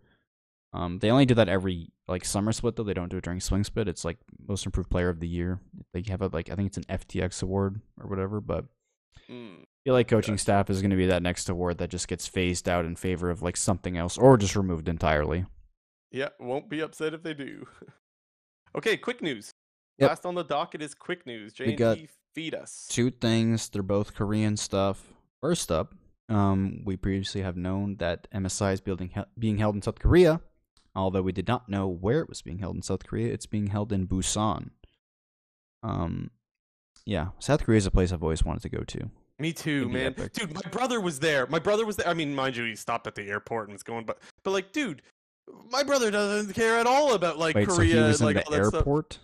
Um, they only do that every like summer split though. They don't do it during Swing Split. It's like Most Improved Player of the Year. They have a like I think it's an FTX award or whatever. But Mm. I feel like coaching Gotcha. staff is gonna be that next award that just gets phased out in favor of like something else or just removed entirely. Yeah, won't be upset if they do. okay, quick news. Yep. Last on the docket is quick news. We got J&T, feed us. two things. They're both Korean stuff. First up, um, we previously have known that MSI is building he- being held in South Korea, although we did not know where it was being held in South Korea. It's being held in Busan. Um, yeah, South Korea is a place I've always wanted to go to. Me too, man. epic. Dude, my brother was there. My brother was there. I mean, mind you, he stopped at the airport and was going, but but like, dude, my brother doesn't care at all about like Wait, Korea. so he was in like the all that stuff. airport?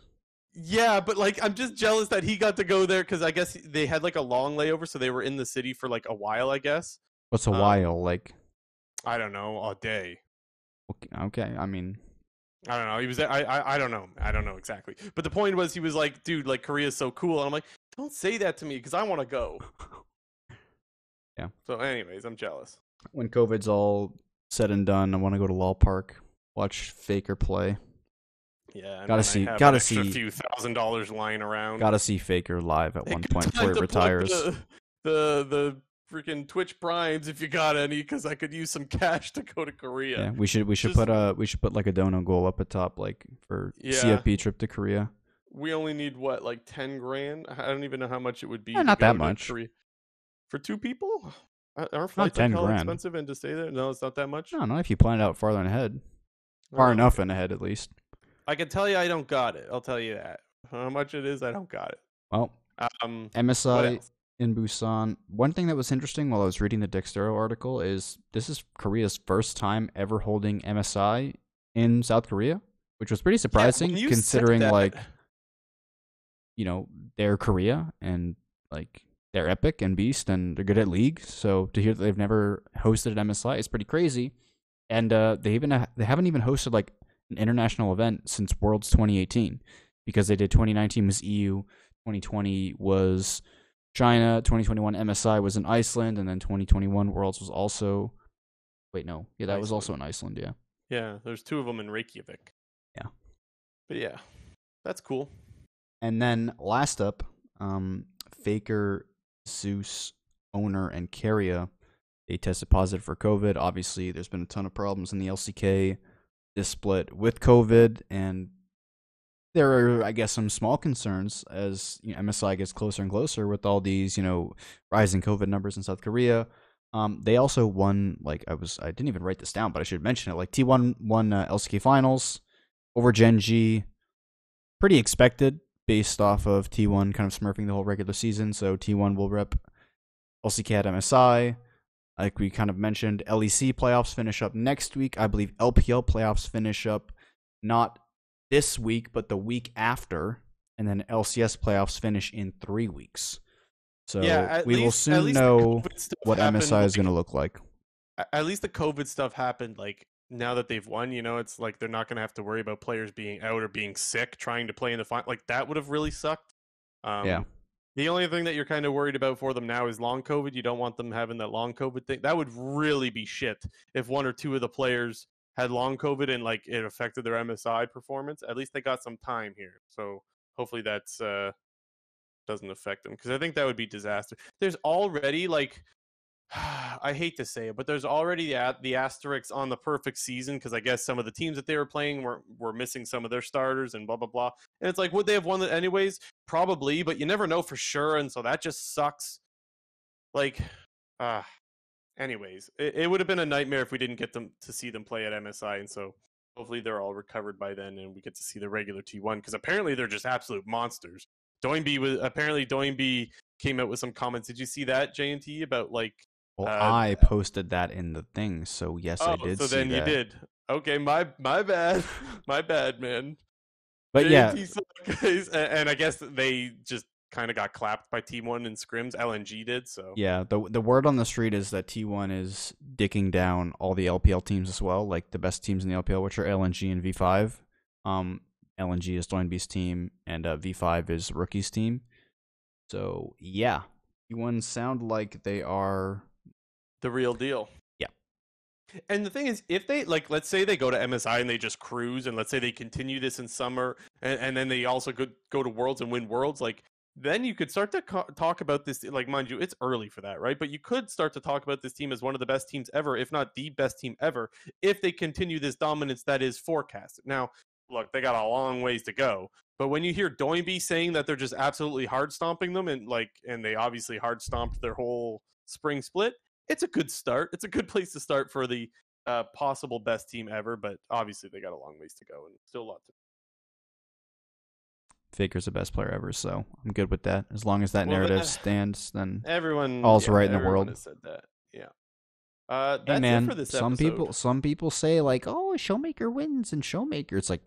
Yeah, but like, I'm just jealous that he got to go there because I guess they had like a long layover, so they were in the city for like a while. I guess What's a Um, while like? I don't know, a day. Okay, okay, I mean, I don't know. He was. I, I I don't know. I don't know exactly. But the point was, he was like, dude, like Korea's so cool, and I'm like, don't say that to me because I want to go. Yeah. So, anyways, I'm jealous. when COVID's all said and done, I want to go to LoL Park, watch Faker play. Yeah, Gotta see- gotta see- few thousand dollars lying around. Got to see Faker live at one point before he retires. The the, the freaking Twitch primes if you got any, because I could use some cash to go to Korea. Yeah, we should we should Just- put a we should put like a dono goal up at top like for Yeah. CFP trip to Korea. We only need what, like ten grand? I don't even know how much it would be. Yeah, not that much. Korea. For two people? Aren't flights 10 like hell grand. expensive and to stay there? No, it's not that much. No, not if you plan it out farther ahead, far enough in ahead at least. I can tell you, I don't got it. I'll tell you that. How much it is, I don't got it. Well, Um, MSI? In Busan. One thing that was interesting while I was reading the Dexerto article is this is Korea's first time ever holding MSI in South Korea, which was pretty surprising said considering like you know they're Korea and like they're epic and beast and they're good at league. So to hear that they've never hosted an MSI is pretty crazy. And uh, they even ha- they haven't even hosted like an international event since Worlds 2018 because they did 2019 was EU, 2020 was China, 2021 MSI was in Iceland, and then 2021 Worlds was also. Wait, no, yeah, that was also in Iceland. Yeah, Yeah, there's two of them in Reykjavik. Yeah. But yeah, that's cool. and then last up, um, Faker, Zeus, Oner, and Keria, they tested positive for COVID. Obviously, there's been a ton of problems in the LCK this split with COVID, and there are, I guess, some small concerns as you know, MSI gets closer and closer with all these, you know, rising COVID numbers in South Korea. Um, they also won, like I was, I didn't even write this down, but I should mention it. Like T1 won uh, LCK finals over Gen G, pretty expected based off of T1 kind of smurfing the whole regular season. So T1 will rep LCK at MSI. Like we kind of mentioned, LEC playoffs finish up next week. I believe LPL playoffs finish up not this week, but the week after. And then LCS playoffs finish in three weeks. So yeah, we will least- at soon know what happened, MSI is going to look like. At least the COVID stuff happened like now that they've won. You know, it's like they're not going to have to worry about players being out or being sick trying to play in the final. Like that would have really sucked. Um, Yeah. The only thing that you're kind of worried about for them now is long COVID. You don't want them having that long COVID thing. That would really be shit if one or two of the players had long COVID and like it affected their MSI performance. At least they got some time here. So hopefully that's uh doesn't affect them because I think that would be disaster. There's already like I hate to say it, but there's already the, the asterisks on the perfect season because I guess some of the teams that they were playing were, were missing some of their starters and blah blah blah. And it's like, would they have won it anyways? Probably, but you never know for sure, and so that just sucks. Like, ah. Anyways, it, it would have been a nightmare if we didn't get them to see them play at MSI, and so hopefully they're all recovered by then, and we get to see the regular T1 because apparently they're just absolute monsters. Doinby was apparently Doinby came out with some comments. Did you see that JNT about like? Well, Uh, I posted that in the thing, so yes, Oh, I did so then that. you did. Okay, my my bad, my bad, man. But yeah, J&T guys. And I guess they just kind of got clapped by Team One in scrims. LNG did so. yeah. The the word on the street is that T1 is dicking down all the LPL teams as well, like the best teams in the LPL, which are LNG and V5. Um, LNG is Doinby's team, and uh, V5 is Rookie's team. So yeah, T1 sound like they are. the real deal. Yeah. And the thing is, if they like, let's say they go to MSI and they just cruise, and let's say they continue this in summer, and, and then they also go go to Worlds and win Worlds, like then you could start to co- talk about this. Like, mind you, it's early for that, right? But you could start to talk about this team as one of the best teams ever, if not the best team ever, if they continue this dominance that is forecasted. Now, look, they got a long ways to go. But when you hear Doinby saying that they're just absolutely hard stomping them, and like, and they obviously hard stomped their whole spring split, it's a good start. It's a good place to start for the uh, possible best team ever. But obviously, they got a long ways to go and still a lot to. Faker's the best player ever, so I'm good with that. As long as that Well, narrative stands, then Everyone, All's yeah, right in the world. Has said that, yeah. Uh, that's hey it man, for this some episode. people some people say like, oh, Showmaker wins and Showmaker. It's like,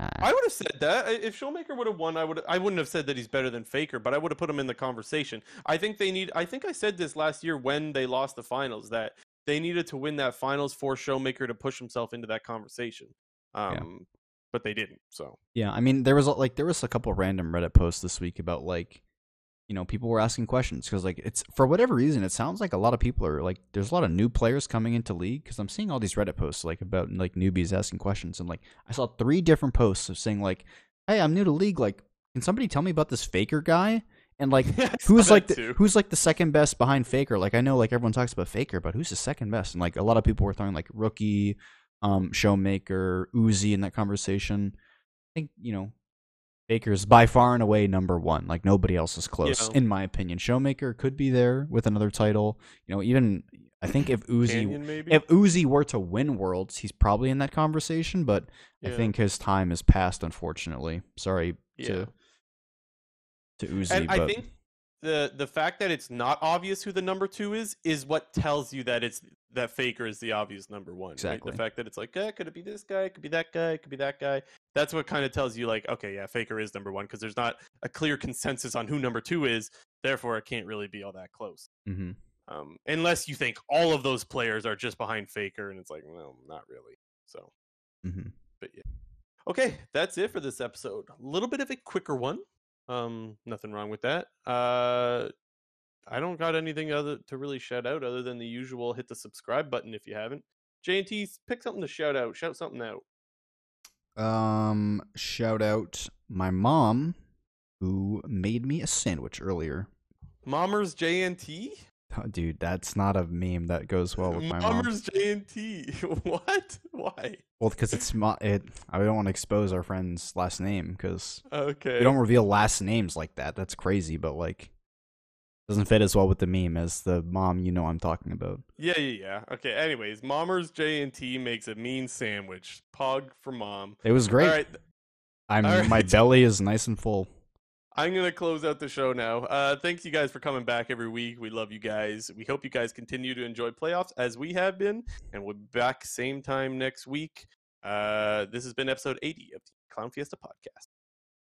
ah, I would have said that if Showmaker would have won, I would. I wouldn't have said that he's better than Faker, but I would have put him in the conversation. I think they need. I think I said this last year when they lost the finals that they needed to win that finals for Showmaker to push himself into that conversation. Um, but they didn't. So Yeah, I mean, there was like there was a couple random Reddit posts this week about like, you know, people were asking questions because like it's for whatever reason it sounds like a lot of people are like there's a lot of new players coming into league because I'm seeing all these Reddit posts like about like newbies asking questions and like I saw three different posts of saying like, hey, I'm new to league, like, can somebody tell me about this Faker guy? And like, who's like the, too. who's like the second best behind Faker? Like I know like everyone talks about Faker, but who's the second best? And like a lot of people were throwing like rookie, um, Showmaker, Uzi in that conversation. I think you know Faker's by far and away number one. Like nobody else is close, Yeah. in my opinion. Showmaker could be there with another title. You know, even I think if Uzi if Uzi were to win Worlds, he's probably in that conversation. But I think his time is past. Unfortunately, sorry Yeah. to to Uzi, and but I think the the fact that it's not obvious who the number two is is what tells you that it's that Faker is the obvious number one. right? Exactly. The fact that it's like, eh, could it be this guy? Could be that guy? Could be that guy? That's what kind of tells you, like, okay, yeah, Faker is number one because there's not a clear consensus on who number two is. Therefore, it can't really be all that close. Mhm. Um, unless you think all of those players are just behind Faker, and it's like, well, not really. So, Mhm. but yeah. Okay, that's it for this episode. A little bit of a quicker one. Um, nothing wrong with that. Uh, I don't got anything other to really shout out other than the usual. Hit the subscribe button if you haven't. J and T, pick something to shout out. Shout something out. Um, shout out my mom who made me a sandwich earlier. Mommers J and T. Oh, dude, that's not a meme that goes well with my mom. Mommers J and T. What? Why? Well, because it's my. it. I don't want to expose our friend's last name because Okay. we don't reveal last names like that. That's crazy, but like doesn't fit as well with the meme as the mom you know I'm talking about. Yeah, yeah, yeah. Okay. Anyways, Mommers J and T makes a mean sandwich. Pog for mom. It was great. All right. I'm all my belly is nice and full. I'm gonna close out the show now. Uh, thanks you guys for coming back every week. We love you guys. We hope you guys continue to enjoy playoffs as we have been, and we'll be back same time next week. Uh, this has been episode 80 of the Clown Fiesta podcast.